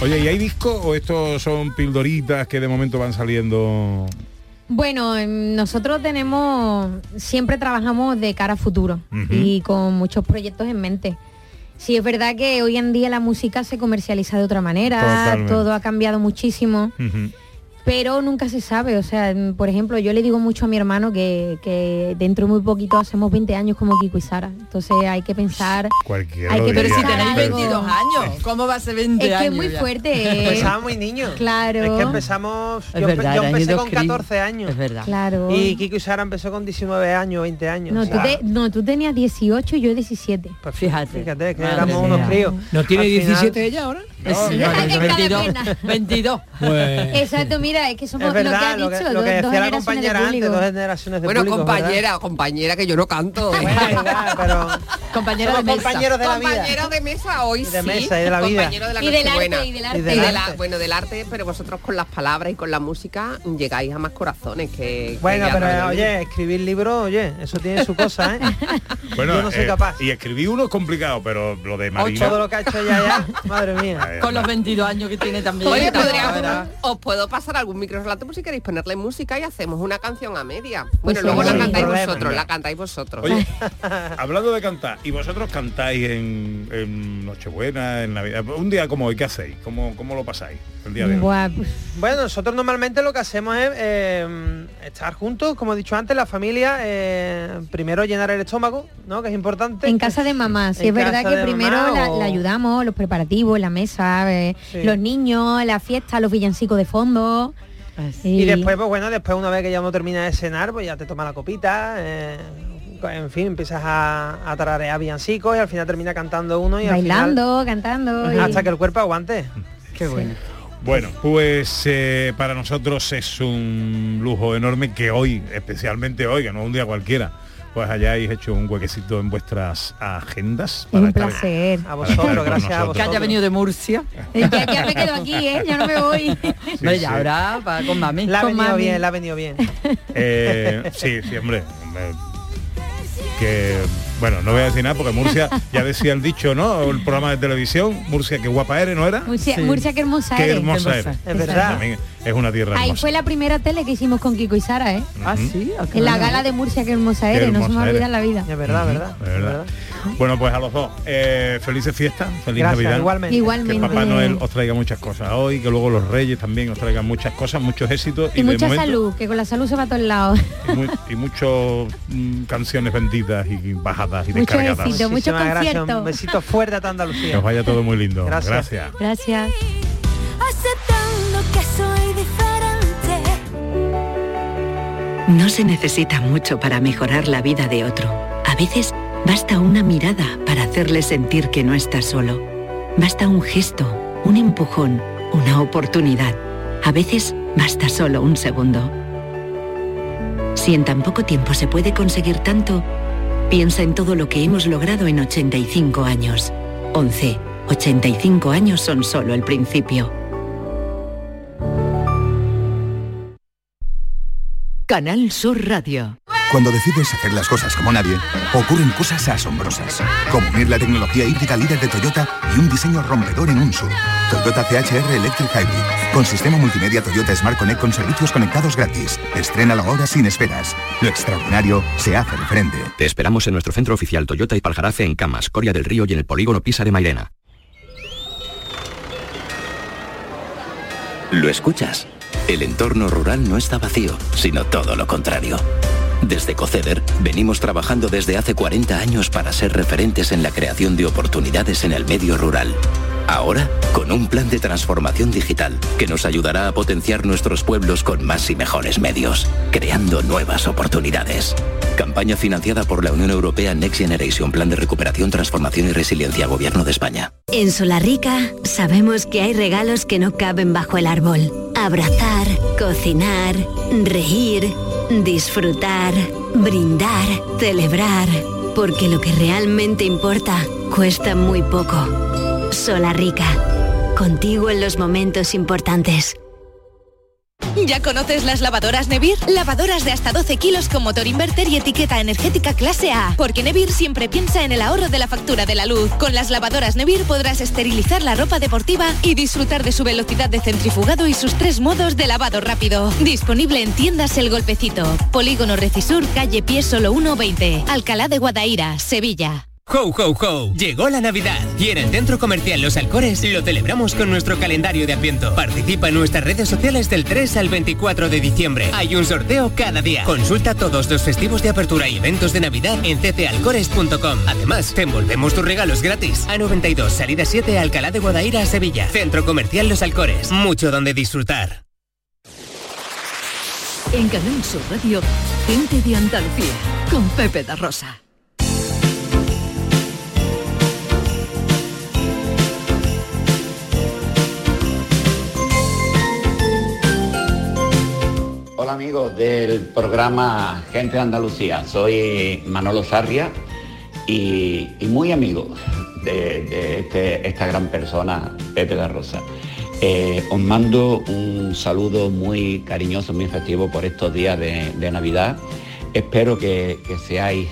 S4: Oye, ¿y hay disco o estos son pildoritas que de momento van saliendo?
S12: Bueno, em, nosotros tenemos, siempre trabajamos de cara a futuro y con muchos proyectos en mente. Sí, es verdad que hoy en día la música se comercializa de otra manera,
S4: Totalmente.
S12: todo ha cambiado muchísimo. Pero nunca se sabe. O sea, em, por ejemplo, yo le digo mucho a mi hermano que, que dentro de muy poquito hacemos 20 años como Kiko y Sara. Entonces hay que pensar...
S4: Cualquiera
S12: Hay que.
S5: Pero si tenéis
S12: Algo.
S5: 22 años, ¿cómo va a ser 20
S12: Es que
S5: años?
S12: es muy
S5: ya?
S12: fuerte. eh.
S13: Empezamos muy niños.
S12: Claro.
S13: Es que empezamos.
S5: Es
S13: yo,
S5: verdad,
S13: yo empecé con
S5: críos.
S13: 14 años.
S5: Es verdad.
S12: Claro.
S13: Y Kiko y Sara empezó con 19 años, 20 años.
S12: No,
S13: O
S12: tú,
S13: sea,
S12: te- no, tú tenías 18 y yo 17.
S13: pues
S5: Fíjate.
S13: Fíjate que
S5: Madre
S13: éramos
S5: mía.
S13: unos críos.
S6: ¿No tiene
S13: Al final-
S6: 17 ella ahora?
S5: Sí,
S12: No,
S5: no,
S12: es que cada
S5: 22.
S12: pena.
S5: 22.
S12: Exacto, mira, es que somos
S13: Es
S12: lo que
S13: lo
S12: dicho,
S13: que,
S12: dos,
S13: lo que
S12: dos
S13: decía la
S12: generaciones de
S13: compañera antes,
S12: público.
S13: dos generaciones de
S9: Bueno,
S13: público, ¿verdad?
S9: compañera, compañera que yo no canto.
S13: Bueno, ya, pero
S5: Compañera de mesa.
S13: compañeros de la vida.
S9: Compañero de mesa hoy
S13: Y de
S9: sí.
S13: mesa y de la vida.
S9: Compañero de la
S12: Y del arte, y del arte.
S13: Y del
S9: Y de la-
S13: arte.
S9: bueno, del arte, pero vosotros con las palabras y con la música llegáis a más corazones que...
S13: Bueno,
S9: ya
S13: pero
S9: no-
S13: oye, escribir libros, oye, eso tiene su cosa, ¿eh?
S4: Bueno,
S13: Yo no soy
S4: eh,
S13: capaz.
S4: Y escribí uno es complicado, pero lo de Marina.
S13: Todo lo que ha hecho ella ya, madre mía.
S5: Con los 22 años que tiene también.
S9: Oye,
S5: ¿verdad?
S9: os puedo pasar algún micro relato por si queréis ponerle música y hacemos una canción a media. Bueno,
S12: sí,
S9: luego la cantáis
S13: problema.
S9: vosotros, la cantáis vosotros.
S4: Oye, hablando de cantar, ¿y vosotros cantáis en, en Nochebuena, en Navidad? Un día como hoy, ¿qué hacéis? ¿Cómo, cómo lo pasáis el día de hoy?
S12: Buah, pues,
S13: Bueno, nosotros normalmente lo que hacemos es eh, estar juntos, como he dicho antes, la familia, eh, primero llenar el estómago, ¿no? Que es importante.
S12: en casa de mamá, sí,
S13: En
S12: es verdad que primero
S13: mamá
S12: la,
S13: o-
S12: la ayudamos, los preparativos, la mesa, eh,
S13: Sí.
S12: los niños, la fiesta, los villancicos de fondo.
S13: Y después, pues bueno, después una vez que ya uno termina de cenar, pues ya te toma la copita, eh, en fin, empiezas a, a tararear villancicos y al final termina cantando uno y
S12: bailando, cantando.
S13: al
S12: y-
S13: final, hasta que el cuerpo aguante.
S5: Qué bueno.
S4: Bueno, pues eh, para nosotros es un lujo enorme que hoy, especialmente hoy, que no es un día cualquiera, pues hayáis hecho un huequecito en vuestras agendas.
S12: Es un
S4: estar-
S12: placer.
S13: A
S4: para estar
S13: vosotros,
S4: con
S13: gracias a
S4: nosotros.
S5: Que haya venido de Murcia.
S12: Eh, Ya, ya me quedo aquí, ¿eh? Ya no me voy.
S5: Hombre, ya ahora va con mami.
S13: La ha venido
S12: mami.
S13: bien, la ha venido bien.
S4: Eh, sí, sí, hombre. hombre, Que, bueno, no voy a decir nada porque Murcia, ya decía el dicho, ¿no? El programa de televisión, Murcia, qué guapa eres, ¿no era?
S12: Murcia,
S5: Sí.
S12: Murcia, qué hermosa
S4: Qué
S12: eres.
S4: hermosa
S5: hermosa.
S4: eres.
S13: Es verdad.
S4: También es una tierra
S12: Ahí
S4: hermosa.
S12: fue la primera tele que hicimos con Kiko y Sara, ¿eh?
S5: Ah, sí. ah,
S12: En la gala de Murcia, qué hermosa
S4: Qué
S12: eres, no se
S4: hermosa
S12: me olvida
S4: eres.
S12: en la vida.
S13: Es verdad,
S4: Ujú,
S13: verdad.
S4: es verdad. Bueno, pues a los dos, eh, felices fiestas, feliz
S13: Gracias,
S4: Navidad.
S13: igualmente.
S4: Que
S12: Igualmente.
S4: Papá Noel os traiga muchas cosas hoy, que luego los Reyes también os traigan muchas cosas, muchos éxitos
S12: Y mucha
S4: momento-
S12: salud, que con la salud se va a todos lados.
S4: y, mu- y muchos mm, canciones vendidas y bajadas y
S12: Mucho
S4: descargadas.
S12: éxito. mucho
S13: Muchísimas gracias.
S12: concierto.
S13: Un besito fuerte a
S4: Que
S13: Andalucía.
S4: os vaya todo muy lindo.
S13: Gracias.
S4: Gracias.
S12: Gracias.
S10: que.
S14: No se necesita mucho para mejorar la vida de otro. A veces basta una mirada para hacerle sentir que no está solo. Basta un gesto, un empujón, una oportunidad. A veces basta solo un segundo. Si en tan poco tiempo se puede conseguir tanto, piensa en todo lo que hemos logrado en 85 años. 11. 85 años son solo el principio.
S3: Canal Sur Radio.
S15: Cuando decides hacer las cosas como nadie, ocurren cosas asombrosas, como unir la tecnología híbrida líder de Toyota y un diseño rompedor en un SUV. Toyota CHR Electric Hybrid, con sistema multimedia Toyota Smart Connect con servicios conectados gratis. Estrénalo ahora sin esperas. Lo extraordinario se hace de frente.
S16: Te esperamos en nuestro centro oficial Toyota y Paljarafe en Camas, Coria del Río y en el polígono Pisa de Mairena.
S17: ¿Lo escuchas? El entorno rural no está vacío, sino todo lo contrario. Desde Coceder venimos trabajando desde hace 40 años para ser referentes en la creación de oportunidades en el medio rural. Ahora, con un plan de transformación digital que nos ayudará a potenciar nuestros pueblos con más y mejores medios, creando nuevas oportunidades. Campaña financiada por la Unión Europea Next Generation Plan de Recuperación, Transformación y Resiliencia, Gobierno de España.
S18: En Solarrica sabemos que hay regalos que no caben bajo el árbol. Abrazar, cocinar, reír, disfrutar, brindar, celebrar. Porque lo que realmente importa cuesta muy poco. Solarrica. Contigo en los momentos importantes.
S19: ¿Ya conoces las lavadoras Nevir? Lavadoras de hasta 12 kilos con motor inverter y etiqueta energética clase A. Porque Nevir siempre piensa en el ahorro de la factura de la luz. Con las lavadoras Nevir podrás esterilizar la ropa deportiva y disfrutar de su velocidad de centrifugado y sus tres modos de lavado rápido. Disponible en tiendas El Golpecito. Polígono Recisur, calle Pie Solo 120. Alcalá de Guadaira, Sevilla.
S20: ¡Ho, ho, ho! Llegó la Navidad y en el Centro Comercial Los Alcores lo celebramos con nuestro calendario de Adviento. Participa en nuestras redes sociales del 3 al 24 de diciembre. Hay un sorteo cada día. Consulta todos los festivos de apertura y eventos de Navidad en ccalcores.com. Además, te envolvemos tus regalos gratis. A92, salida 7, Alcalá de Guadaira, Sevilla. Centro Comercial Los Alcores. Mucho donde disfrutar.
S3: En Canal Sur Radio, gente de Andalucía, con Pepe da Rosa.
S21: Hola amigos del programa Gente de Andalucía, soy Manolo Sarria y, muy amigo de, este- esta gran persona, Pepe da Rosa. Eh, os mando un saludo muy cariñoso, muy festivo por estos días de, Navidad. Espero que, que seáis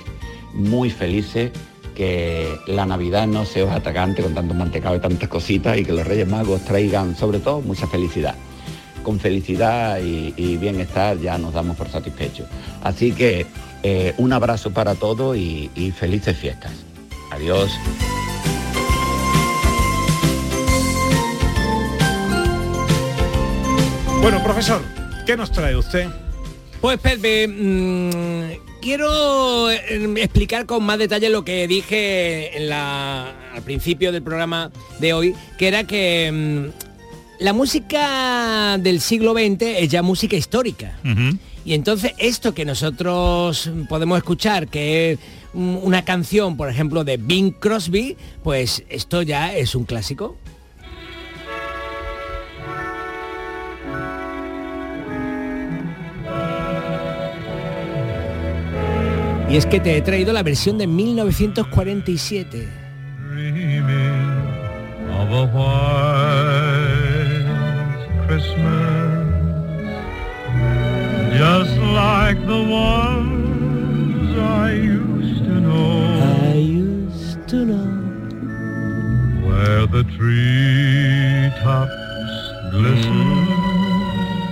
S21: muy felices, que la Navidad no se os atacante con tanto mantecado y tantas cositas y que los Reyes Magos traigan sobre todo mucha felicidad con felicidad y, y bienestar ya nos damos por satisfechos. Así que eh, un abrazo para todos y, y felices fiestas. Adiós.
S4: Bueno, profesor, ¿qué nos trae usted?
S6: Pues Pepe, mm, quiero eh, explicar con más detalle lo que dije en la- al principio del programa de hoy, que era que mm, la música del siglo XX es ya música histórica. Y entonces esto que nosotros podemos escuchar, que es una canción, por ejemplo, de Bing Crosby, pues esto ya es un clásico. Y es que te he traído la versión de 1947.
S10: Of a white Christmas, just like the ones I used to know.
S6: I used to know.
S10: Where the treetops glisten.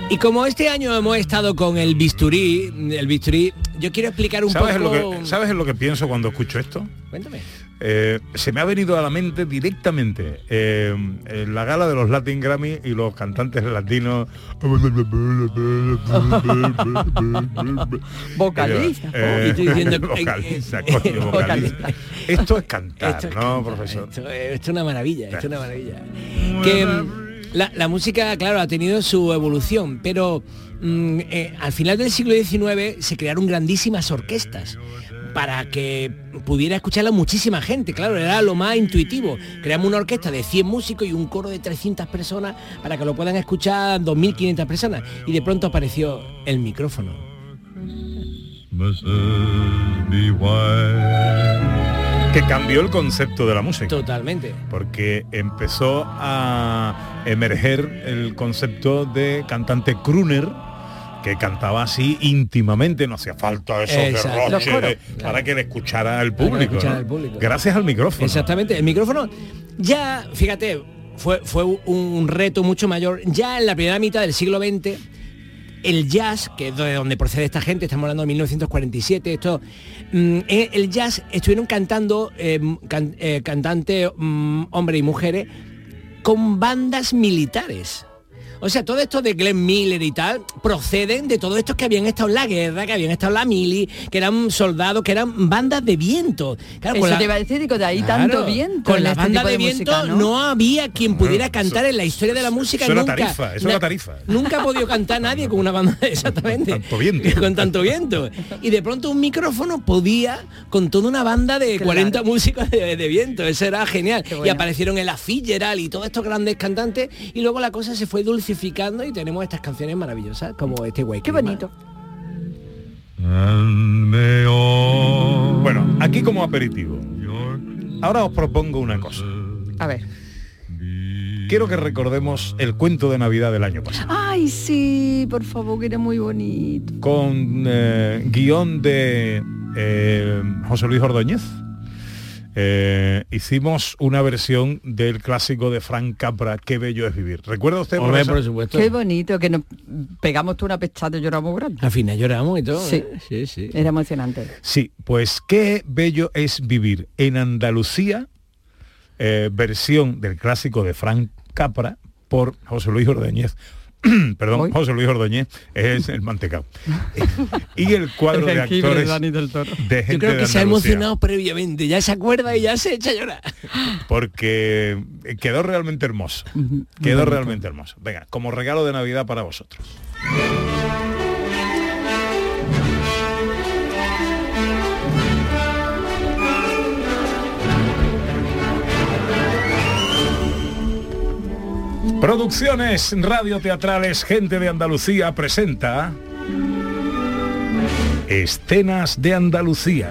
S6: Y como este año hemos estado con el bisturí, el bisturí, yo quiero explicar un
S4: ¿Sabes, en
S6: poco...
S4: lo que, ¿Sabes en lo que pienso cuando escucho esto?
S6: Cuéntame.
S4: Eh, se me ha venido a la mente directamente eh, en la gala de los Latin Grammy y los cantantes latinos
S5: Vocalista.
S4: Eh,
S6: Y tú diciendo-
S4: vocalista, coño, vocalista. Esto es cantar,
S6: Esto es
S4: ¿no,
S6: cantar,
S4: profesor?
S6: Esto, es- esto es una maravilla, esto es una maravilla. Que mm, la, la música, claro, ha tenido su evolución, pero mm, eh, al final del siglo XIX se crearon grandísimas orquestas para que pudiera escucharla muchísima gente, claro, era lo más intuitivo. Creamos una orquesta de 100 músicos y un coro de 300 personas para que lo puedan escuchar 2.500 personas. Y de pronto apareció el micrófono.
S4: Que cambió el concepto de la música.
S6: Totalmente.
S4: Porque empezó a emerger el concepto de cantante crooner, que cantaba así íntimamente, no hacía falta eso
S6: Exacto. Coros,
S4: de- para que le escuchara el público.
S6: escuchara
S4: ¿no?
S6: el público.
S4: Gracias al micrófono.
S6: Exactamente, el micrófono ya, fíjate, fue, fue un reto mucho mayor. Ya en la primera mitad del siglo XX, el jazz, que es de donde procede esta gente, estamos hablando de 1947, esto, mm, eh, el jazz estuvieron cantando eh, can- eh, cantantes, mm, hombres y mujeres, con bandas militares. O sea, todo esto de Glenn Miller y tal proceden de todos estos que habían estado en la guerra, que habían estado en la mili, que eran soldados, que eran bandas de viento. Claro,
S5: Eso
S6: con la-
S5: te iba a decir, digo, de ahí
S6: Claro,
S5: tanto viento.
S6: Con
S5: en
S6: la
S5: este
S6: banda de,
S5: música,
S6: viento no había quien pudiera cantar en la historia de la música
S4: eso era
S6: nunca.
S4: tarifa, eso era
S6: Na-
S4: tarifa.
S6: Nunca ha podido cantar nadie con una banda exactamente.
S4: Tanto viento.
S6: Con tanto viento. Y de pronto un micrófono podía con toda una banda de 40 músicos de, de viento. Eso era genial. Y aparecieron el Fitzgerald y todos estos grandes cantantes. Y luego la cosa se fue dulcificando y tenemos estas canciones maravillosas como este güey.
S5: Qué bonito.
S4: Bueno, aquí como aperitivo. Ahora os propongo una cosa.
S5: A ver.
S4: Quiero que recordemos el cuento de Navidad del año pasado.
S5: Ay, sí, por favor, que era muy bonito.
S4: Con eh, guion de eh, José Luis Ordóñez. Eh, hicimos una versión del clásico de Frank Capra, Qué bello es vivir. ¿Recuerda usted?
S6: Hombre, por supuesto.
S5: Qué bonito, que nos pegamos tú una pechada y lloramos grande.
S6: Al final lloramos y todo.
S5: Sí.
S6: ¿eh? sí, sí.
S5: Era emocionante.
S4: Sí, pues qué bello es vivir en Andalucía, eh, versión del clásico de Frank Capra por José Luis Ordóñez. Perdón, José Luis Ordóñez es el mantecao. y el cuadro de
S5: Jengibre,
S4: actores
S5: Dani del Toro.
S4: de gente
S6: Yo creo
S4: de
S6: que se ha emocionado previamente, ya se acuerda y ya se echa a llorar.
S4: porque quedó realmente hermoso. Quedó realmente hermoso. Venga, como regalo de Navidad para vosotros. Producciones radioteatrales Gente de Andalucía presenta Escenas de Andalucía.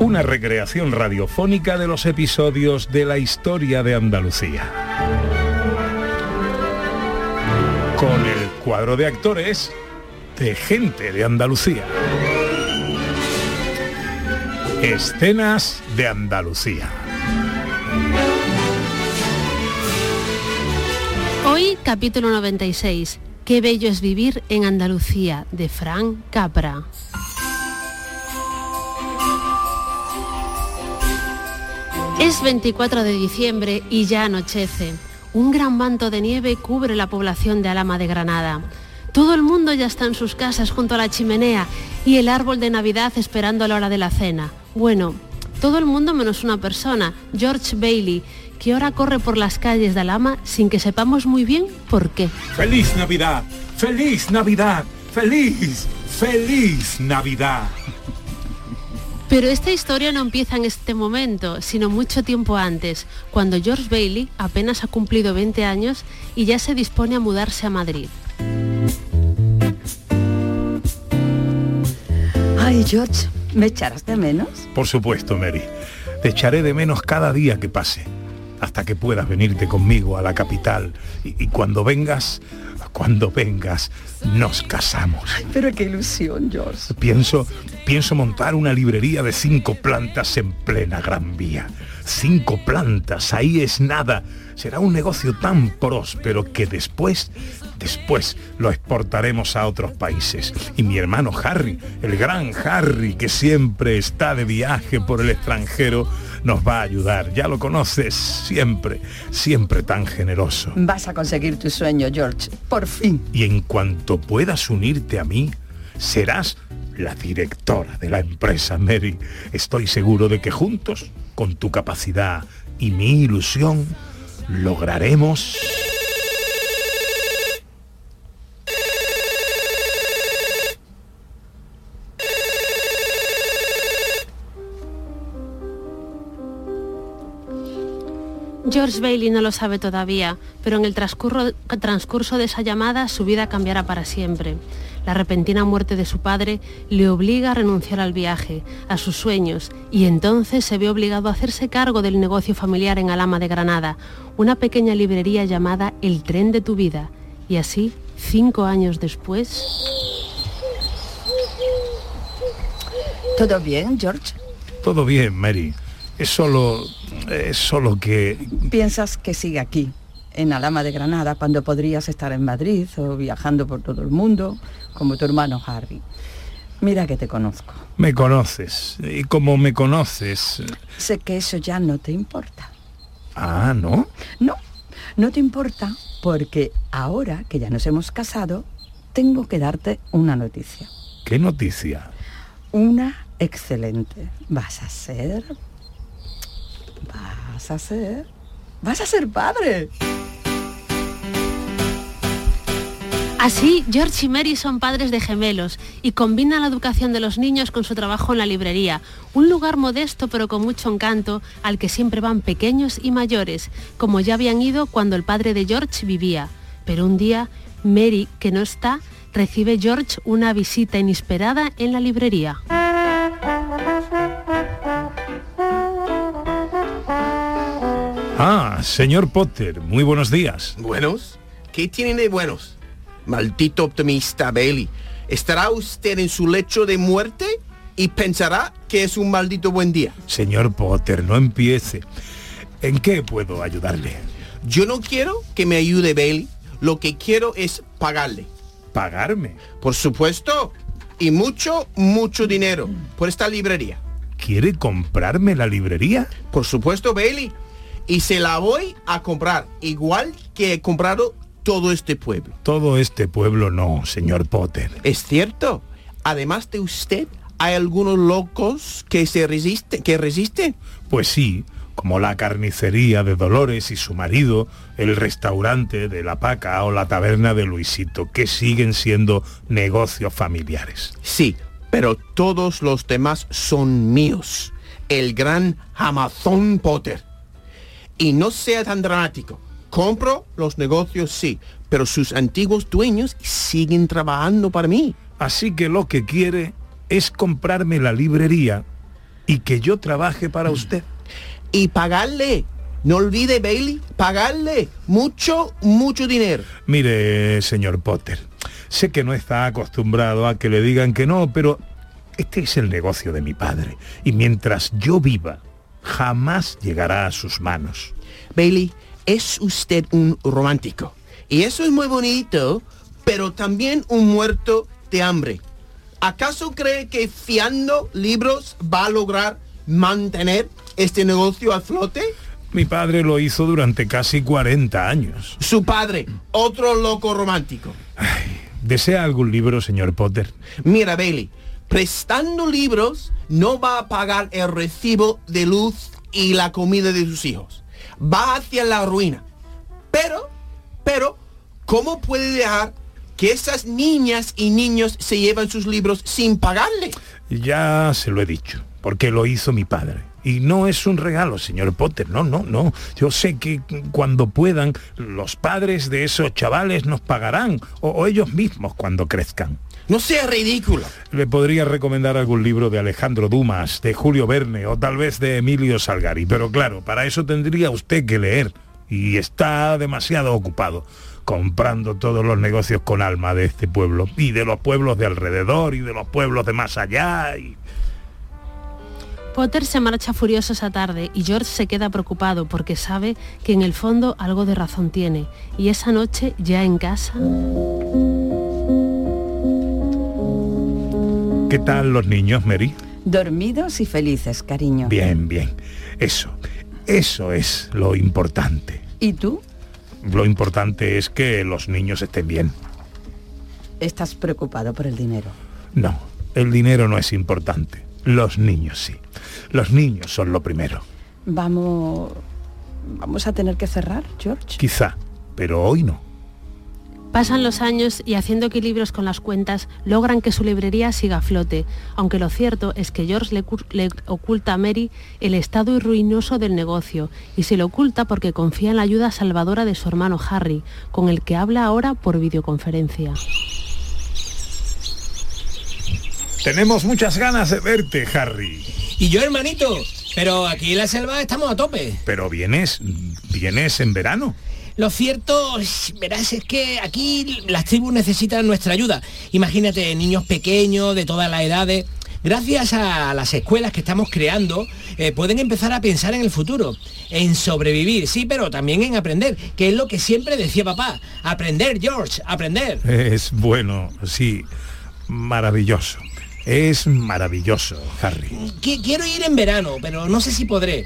S4: Una recreación radiofónica de los episodios de la historia de Andalucía. Con el cuadro de actores de Gente de Andalucía. Escenas de Andalucía.
S22: Hoy capítulo 96. Qué bello es vivir en Andalucía, de Frank Capra. Es 24 de diciembre y ya anochece. Un gran manto de nieve cubre la población de Alama de Granada. Todo el mundo ya está en sus casas junto a la chimenea y el árbol de Navidad esperando a la hora de la cena. Bueno, todo el mundo menos una persona, George Bailey, que ahora corre por las calles de Alama sin que sepamos muy bien por qué.
S4: ¡Feliz Navidad! ¡Feliz Navidad! ¡Feliz! ¡Feliz Navidad!
S22: Pero esta historia no empieza en este momento, sino mucho tiempo antes, cuando George Bailey apenas ha cumplido 20 años y ya se dispone a mudarse a Madrid.
S5: Ay, George, ¿me echarás de menos?
S4: Por supuesto, Mary. Te echaré de menos cada día que pase, hasta que puedas venirte conmigo a la capital. Y, y cuando vengas, cuando vengas, nos casamos.
S5: Pero qué ilusión, George.
S4: Pienso, pienso montar una librería de cinco plantas en plena Gran Vía. Cinco plantas, ahí es nada. Será un negocio tan próspero que después, después lo exportaremos a otros países. Y mi hermano Harry, el gran Harry, que siempre está de viaje por el extranjero, nos va a ayudar. Ya lo conoces, siempre, siempre tan generoso.
S5: Vas a conseguir tu sueño, George. Por fin.
S4: Y en cuanto puedas unirte a mí, serás la directora de la empresa, Mary. Estoy seguro de que juntos, con tu capacidad y mi ilusión, lograremos...
S22: George Bailey no lo sabe todavía, pero en el transcurso, transcurso de esa llamada su vida cambiará para siempre. La repentina muerte de su padre le obliga a renunciar al viaje, a sus sueños, y entonces se ve obligado a hacerse cargo del negocio familiar en Alama de Granada, una pequeña librería llamada El Tren de tu Vida, y así cinco años después...
S5: ¿Todo bien, George?
S4: Todo bien, Mary. Es solo... Es solo que...
S5: ¿Piensas que sigue aquí, en Alama de Granada, cuando podrías estar en Madrid o viajando por todo el mundo, como tu hermano Harry? Mira que te conozco.
S4: Me conoces. Y como me conoces...
S5: Sé que eso ya no te importa.
S4: Ah, ¿no?
S5: No, no te importa porque ahora que ya nos hemos casado, tengo que darte una noticia.
S4: ¿Qué noticia?
S5: Una excelente. Vas a ser... Vas a ser... Vas a ser padre.
S22: Así, George y Mary son padres de gemelos y combinan la educación de los niños con su trabajo en la librería, un lugar modesto pero con mucho encanto al que siempre van pequeños y mayores, como ya habían ido cuando el padre de George vivía. Pero un día, Mary, que no está, recibe George una visita inesperada en la librería.
S4: Ah, señor Potter, muy buenos días.
S23: ¿Buenos? ¿Qué tienen de buenos? Maldito optimista Bailey. ¿Estará usted en su lecho de muerte y pensará que es un maldito buen día?
S4: Señor Potter, no empiece. ¿En qué puedo ayudarle?
S23: Yo no quiero que me ayude Bailey. Lo que quiero es pagarle.
S4: ¿Pagarme?
S23: Por supuesto. Y mucho, mucho dinero por esta librería.
S4: ¿Quiere comprarme la librería?
S23: Por supuesto, Bailey. Y se la voy a comprar, igual que he comprado todo este pueblo.
S4: Todo este pueblo no, señor Potter.
S23: Es cierto. Además de usted, ¿hay algunos locos que se resisten, que resisten?
S4: Pues sí, como la carnicería de Dolores y su marido, el restaurante de La Paca o la taberna de Luisito, que siguen siendo negocios familiares.
S23: Sí, pero todos los demás son míos. El gran Amazon Potter. Y no sea tan dramático. Compro los negocios, sí, pero sus antiguos dueños siguen trabajando para mí.
S4: Así que lo que quiere es comprarme la librería y que yo trabaje para usted.
S23: Y pagarle. No olvide, Bailey, pagarle mucho, mucho dinero.
S4: Mire, señor Potter, sé que no está acostumbrado a que le digan que no, pero este es el negocio de mi padre. Y mientras yo viva, jamás llegará a sus manos.
S23: Bailey, es usted un romántico. Y eso es muy bonito, pero también un muerto de hambre. ¿Acaso cree que fiando libros va a lograr mantener este negocio a flote?
S4: Mi padre lo hizo durante casi 40 años.
S23: Su padre, otro loco romántico.
S4: ¿Desea algún libro, señor Potter?
S23: Mira, Bailey, prestando libros no va a pagar el recibo de luz y la comida de sus hijos. Va hacia la ruina. Pero, pero, ¿cómo puede dejar que esas niñas y niños se llevan sus libros sin pagarle?
S4: Ya se lo he dicho, porque lo hizo mi padre. Y no es un regalo, señor Potter, no, no, no. Yo sé que cuando puedan, los padres de esos chavales nos pagarán, o, o ellos mismos cuando crezcan.
S23: No sea ridículo.
S4: Le podría recomendar algún libro de Alejandro Dumas, de Julio Verne o tal vez de Emilio Salgari, pero claro, para eso tendría usted que leer y está demasiado ocupado comprando todos los negocios con alma de este pueblo y de los pueblos de alrededor y de los pueblos de más allá y
S22: Potter se marcha furioso esa tarde y George se queda preocupado porque sabe que en el fondo algo de razón tiene. Y esa noche, ya en casa...
S4: ¿Qué tal los niños, Mary?
S5: Dormidos y felices, cariño.
S4: Bien, bien. Eso, eso es lo importante.
S5: ¿Y tú?
S4: Lo importante es que los niños estén bien.
S5: ¿Estás preocupado por el dinero?
S4: No, el dinero no es importante. Los niños sí. Los niños son lo primero.
S5: Vamos... ¿Vamos a tener que cerrar, George?
S4: Quizá, pero hoy no.
S22: Pasan los años y haciendo equilibrios con las cuentas logran que su librería siga a flote, aunque lo cierto es que George le, le, oculta a Mary el estado ruinoso del negocio y se lo oculta porque confía en la ayuda salvadora de su hermano Harry, con el que habla ahora por videoconferencia.
S4: Tenemos muchas ganas de verte, Harry.
S6: Y yo, hermanito, pero aquí en la selva estamos a tope.
S4: Pero vienes, vienes en verano.
S6: Lo cierto, verás, es que aquí las tribus necesitan nuestra ayuda. Imagínate, niños pequeños, de todas las edades. Gracias a las escuelas que estamos creando, eh, pueden empezar a pensar en el futuro, en sobrevivir, sí, pero también en aprender, que es lo que siempre decía papá. Aprender, George, aprender.
S4: Es bueno, sí, maravilloso. Es maravilloso, Harry.
S6: Qui- Quiero ir en verano, pero no sé si podré.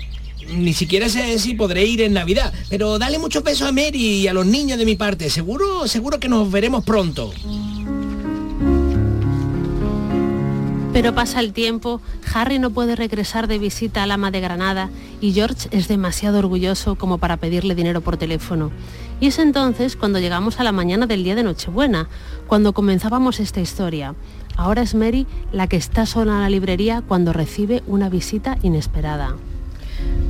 S6: Ni siquiera sé si podré ir en Navidad. Pero dale muchos besos a Mary y a los niños de mi parte. Seguro, seguro que nos veremos pronto.
S22: Pero pasa el tiempo, Harry no puede regresar de visita al ama de Granada y George es demasiado orgulloso como para pedirle dinero por teléfono. Y es entonces cuando llegamos a la mañana del día de Nochebuena, cuando comenzábamos esta historia. Ahora es Mary la que está sola en la librería cuando recibe una visita inesperada.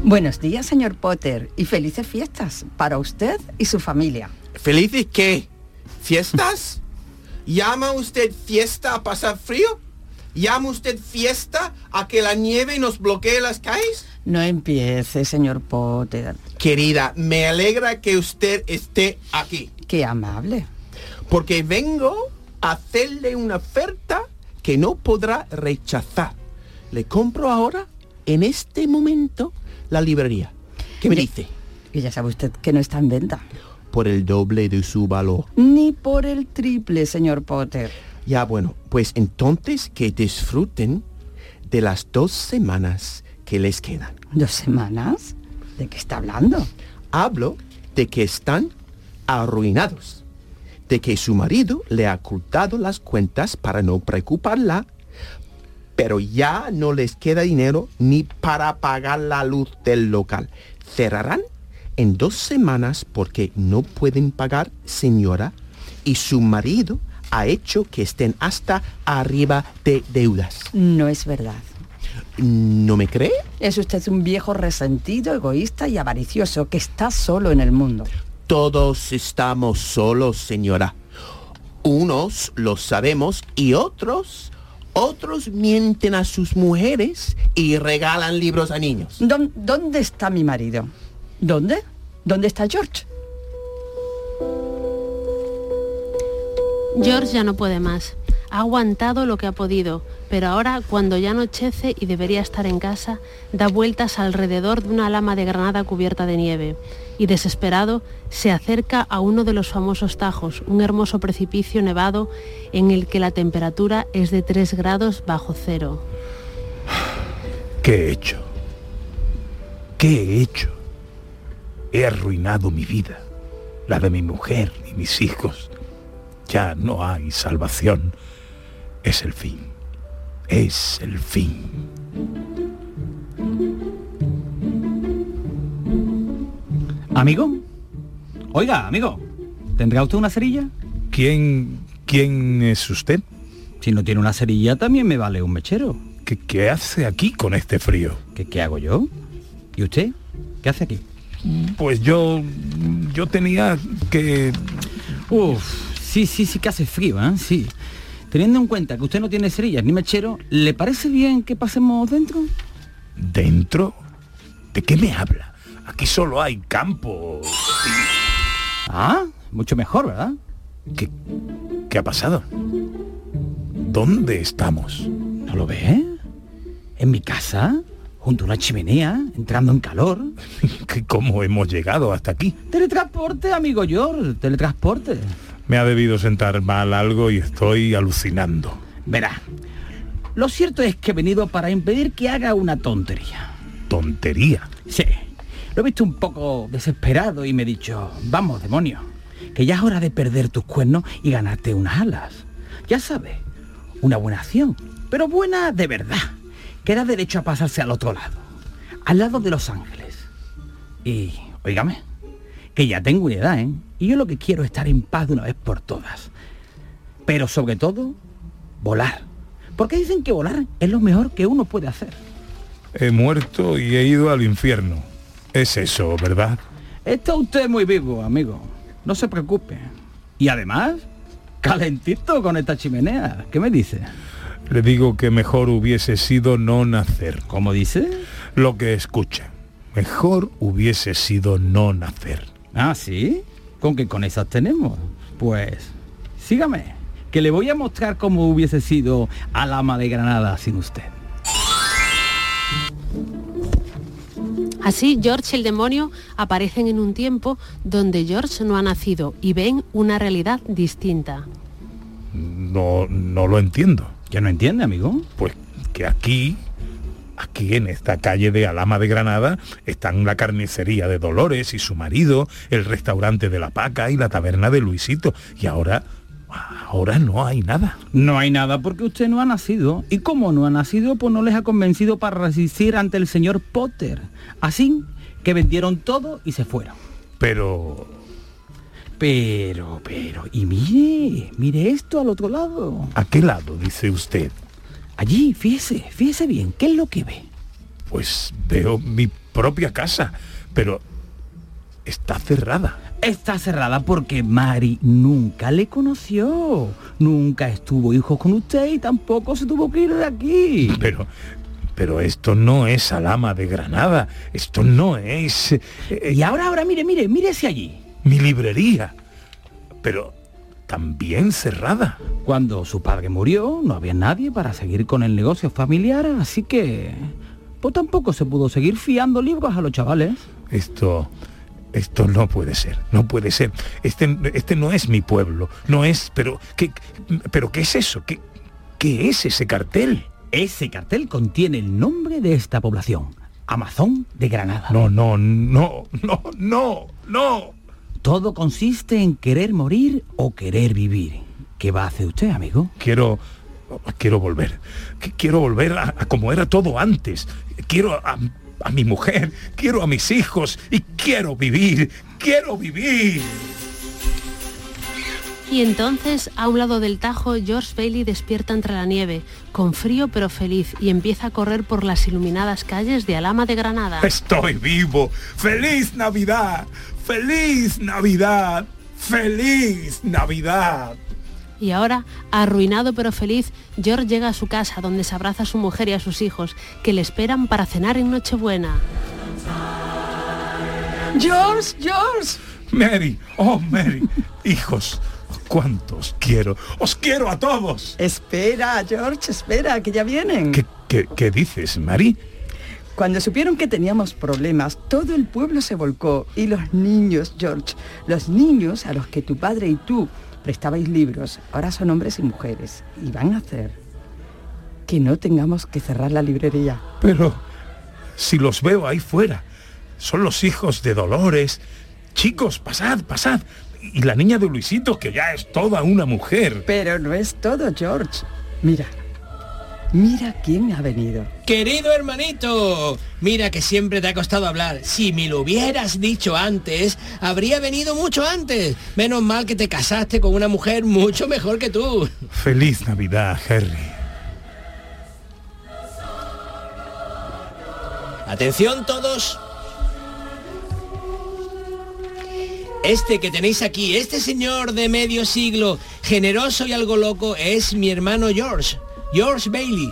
S5: Buenos días, señor Potter, y felices fiestas para usted y su familia.
S23: ¿Felices qué? ¿Fiestas? ¿Llama usted fiesta a pasar frío? ¿Llama usted fiesta a que la nieve nos bloquee las calles?
S5: No empiece, señor Potter.
S23: Querida, me alegra que usted esté aquí.
S5: Qué amable.
S23: Porque vengo a hacerle una oferta que no podrá rechazar. Le compro ahora, en este momento, la librería. ¿Qué me dice?
S5: Y ya sabe usted que no está en venta.
S23: Por el doble de su valor.
S5: Ni por el triple, señor Potter.
S23: Ya bueno, pues entonces que disfruten de las dos semanas que les quedan.
S5: ¿Dos semanas? ¿De qué está hablando?
S23: Hablo de que están arruinados, de que su marido le ha ocultado las cuentas para no preocuparla, pero ya no les queda dinero ni para pagar la luz del local. Cerrarán en dos semanas porque no pueden pagar, señora, y su marido ha hecho que estén hasta arriba de deudas.
S5: No es verdad.
S23: ¿No me cree?
S5: Es usted un viejo resentido, egoísta y avaricioso que está solo en el mundo.
S23: Todos estamos solos, señora. Unos lo sabemos y otros, otros mienten a sus mujeres y regalan libros a niños.
S5: ¿Dó- ¿Dónde está mi marido? ¿Dónde? ¿Dónde está George?
S22: George ya no puede más. Ha aguantado lo que ha podido, pero ahora cuando ya anochece y debería estar en casa, da vueltas alrededor de una lama de granada cubierta de nieve y desesperado se acerca a uno de los famosos tajos, un hermoso precipicio nevado en el que la temperatura es de 3 grados bajo cero.
S4: ¿Qué he hecho? ¿Qué he hecho? He arruinado mi vida, la de mi mujer y mis hijos. Ya no hay salvación. Es el fin. Es el fin.
S24: Amigo, oiga, amigo, ¿tendrá usted una cerilla?
S4: ¿Quién, quién es usted?
S24: Si no tiene una cerilla también me vale un mechero.
S4: ¿Qué, qué hace aquí con este frío?
S24: ¿Qué, ¿Qué hago yo? ¿Y usted? ¿Qué hace aquí?
S4: Pues yo, yo tenía que...
S24: Uf, sí, sí, sí que hace frío, ¿eh? Sí. Teniendo en cuenta que usted no tiene cerillas ni mechero, ¿le parece bien que pasemos dentro?
S4: ¿Dentro? ¿De qué me habla? Aquí solo hay campo.
S24: Ah, mucho mejor, ¿verdad?
S4: ¿Qué, qué ha pasado? ¿Dónde estamos?
S24: ¿No lo ve? ¿En mi casa? ¿Junto a una chimenea? ¿Entrando en calor?
S4: ¿Cómo hemos llegado hasta aquí?
S24: Teletransporte, amigo George, teletransporte.
S4: Me ha debido sentar mal algo y estoy alucinando.
S24: Verá, lo cierto es que he venido para impedir que haga una tontería.
S4: ¿Tontería?
S24: Sí. Lo he visto un poco desesperado y me he dicho, vamos, demonio, que ya es hora de perder tus cuernos y ganarte unas alas. Ya sabes, una buena acción, pero buena de verdad, que da derecho a pasarse al otro lado, al lado de Los Ángeles. Y, oígame, que ya tengo una edad, ¿eh? Y yo lo que quiero es estar en paz de una vez por todas. Pero sobre todo, volar. Porque dicen que volar es lo mejor que uno puede hacer.
S4: He muerto y he ido al infierno. Es eso, ¿verdad?
S24: Está usted muy vivo, amigo. No se preocupe. Y además, calentito con esta chimenea. ¿Qué me dice?
S4: Le digo que mejor hubiese sido no nacer.
S24: ¿Cómo dice?
S4: Lo que escucha. Mejor hubiese sido no nacer.
S24: Ah, ¿sí? ¿Con qué con esas tenemos? Pues, sígame, que le voy a mostrar cómo hubiese sido al ama de Granada sin usted.
S22: Así George y el demonio aparecen en un tiempo donde George no ha nacido y ven una realidad distinta.
S4: No, no lo entiendo.
S24: ¿Ya no entiende, amigo?
S4: Pues que aquí, aquí en esta calle de Alama de Granada, están la carnicería de Dolores y su marido, el restaurante de la Paca y la taberna de Luisito. Y ahora, ahora no hay nada.
S24: No hay nada porque usted no ha nacido. Y como no ha nacido, pues no les ha convencido para resistir ante el señor Potter. Así que vendieron todo y se fueron.
S4: Pero...
S24: Pero, pero, y mire, mire esto al otro lado.
S4: ¿A qué lado, dice usted?
S24: Allí, fíjese, fíjese bien, ¿qué es lo que ve?
S4: Pues veo mi propia casa, pero está cerrada.
S24: Está cerrada porque Mari nunca le conoció, nunca estuvo hijo con usted y tampoco se tuvo que ir de aquí.
S4: Pero, pero esto no es Alama de Granada, esto no es...
S24: eh, y ahora, ahora, mire, mire, mírese allí.
S4: Mi librería. Pero también cerrada.
S24: Cuando su padre murió, no había nadie para seguir con el negocio familiar, así que... Pues tampoco se pudo seguir fiando libros a los chavales.
S4: Esto... Esto no puede ser, no puede ser. Este, este no es mi pueblo, no es... Pero ¿qué, pero ¿qué es eso? ¿Qué, ¿Qué es ese cartel?
S24: Ese cartel contiene el nombre de esta población. Amazon de Granada.
S4: No, no, no, no, no, no.
S24: Todo consiste en querer morir o querer vivir. ¿Qué va a hacer usted, amigo?
S4: Quiero quiero volver. Quiero volver a, como era todo antes. Quiero a, mi mujer, quiero a mis hijos y quiero vivir. Quiero vivir.
S22: Y entonces, a un lado del Tajo, George Bailey despierta entre la nieve, con frío pero feliz, y empieza a correr por las iluminadas calles de Alama de Granada.
S4: Estoy vivo. ¡Feliz Navidad! ¡Feliz Navidad! ¡Feliz Navidad!
S22: Y ahora, arruinado pero feliz, George llega a su casa donde se abraza a su mujer y a sus hijos, que le esperan para cenar en Nochebuena.
S5: George, George.
S4: Mary, oh Mary, hijos, cuántos quiero. Os quiero a todos.
S5: Espera, George, espera, que ya vienen.
S4: ¿Qué, qué, qué dices, Mary?
S5: Cuando supieron que teníamos problemas, todo el pueblo se volcó y los niños, George, los niños a los que tu padre y tú prestabais libros, ahora son hombres y mujeres y van a hacer que no tengamos que cerrar la librería.
S4: Pero si los veo ahí fuera, son los hijos de Dolores. Chicos, pasad, pasad. Y la niña de Luisito, que ya es toda una mujer.
S5: Pero no es todo, George. Mira, Mira quién ha venido.
S6: Querido hermanito, mira que siempre te ha costado hablar. Si me lo hubieras dicho antes, habría venido mucho antes. Menos mal que te casaste con una mujer mucho mejor que tú.
S4: Feliz Navidad, Harry.
S6: Atención todos. Este que tenéis aquí, este señor de medio siglo, generoso y algo loco, es mi hermano George. George Bailey,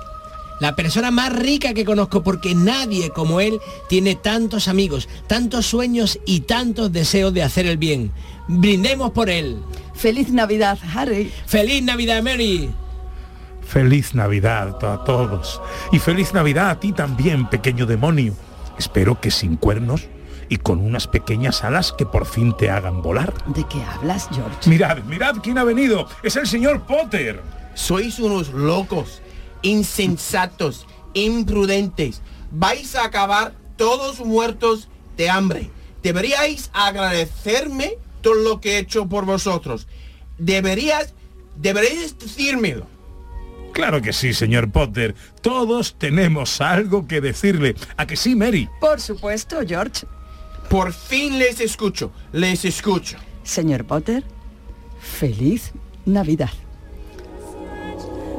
S6: la persona más rica que conozco porque nadie como él tiene tantos amigos, tantos sueños y tantos deseos de hacer el bien. Brindemos por él.
S5: Feliz Navidad, Harry.
S6: Feliz Navidad, Mary.
S4: Feliz Navidad a todos. Y feliz Navidad a ti también, pequeño demonio. Espero que sin cuernos y con unas pequeñas alas que por fin te hagan volar.
S5: ¿De qué hablas, George?
S4: Mirad, mirad quién ha venido. Es el señor Potter.
S23: Sois unos locos, insensatos, imprudentes. Vais a acabar todos muertos de hambre. Deberíais agradecerme todo lo que he hecho por vosotros. Deberías, deberíais decírmelo.
S4: Claro que sí, señor Potter. Todos tenemos algo que decirle. ¿A que sí, Mary?
S5: Por supuesto, George.
S23: Por fin les escucho, les escucho.
S5: Señor Potter, feliz Navidad.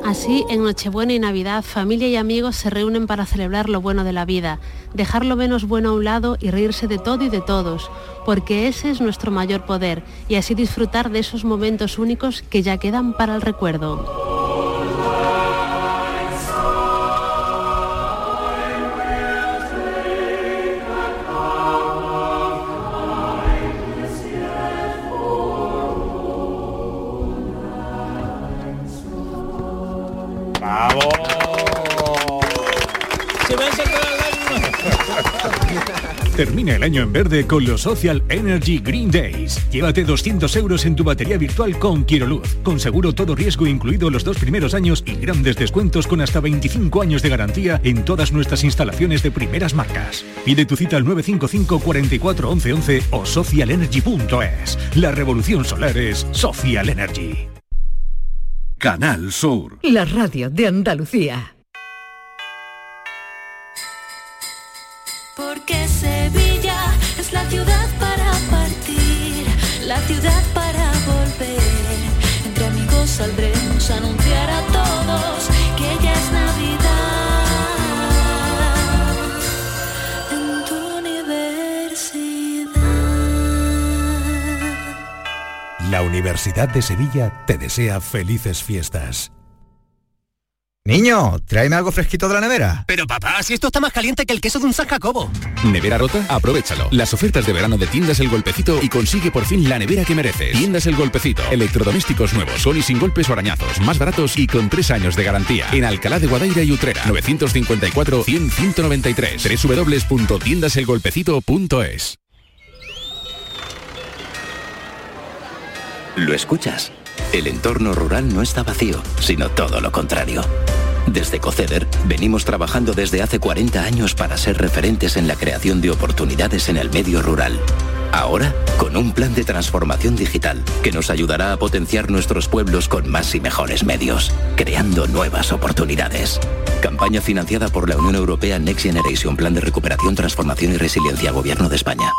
S22: Así, en Nochebuena y Navidad, familia y amigos se reúnen para celebrar lo bueno de la vida, dejar lo menos bueno a un lado y reírse de todo y de todos, porque ese es nuestro mayor poder, y así disfrutar de esos momentos únicos que ya quedan para el recuerdo.
S25: Termina el año en verde con los Social Energy Green Days. Llévate 200 euros en tu batería virtual con Quiroluz, con seguro todo riesgo incluido los dos primeros años y grandes descuentos con hasta 25 años de garantía en todas nuestras instalaciones de primeras marcas. Pide tu cita al 955 44 11 11 o socialenergy.es. La revolución solar es Social Energy.
S14: Canal Sur. La radio de Andalucía.
S3: Porque saldremos a anunciar a todos que ya es Navidad. En tu universidad.
S26: La Universidad de Sevilla te desea felices fiestas.
S27: Niño, tráeme algo fresquito de la nevera.
S20: Pero papá, si esto está más caliente que el queso de un San Jacobo.
S16: ¿Nevera rota? Aprovechalo. Las ofertas de verano de Tiendas El Golpecito y consigue por fin la nevera que mereces. Tiendas El Golpecito. Electrodomésticos nuevos, con y sin golpes o arañazos, más baratos y con tres años de garantía. En Alcalá de Guadaira y Utrera. 954-100-193. www.tiendaselgolpecito.es
S17: ¿Lo escuchas? El entorno rural no está vacío, sino todo lo contrario. Desde Coceder venimos trabajando desde hace 40 años para ser referentes en la creación de oportunidades en el medio rural. Ahora, con un plan de transformación digital que nos ayudará a potenciar nuestros pueblos con más y mejores medios, creando nuevas oportunidades. Campaña financiada por la Unión Europea Next Generation Plan de Recuperación, Transformación y Resiliencia, Gobierno de España.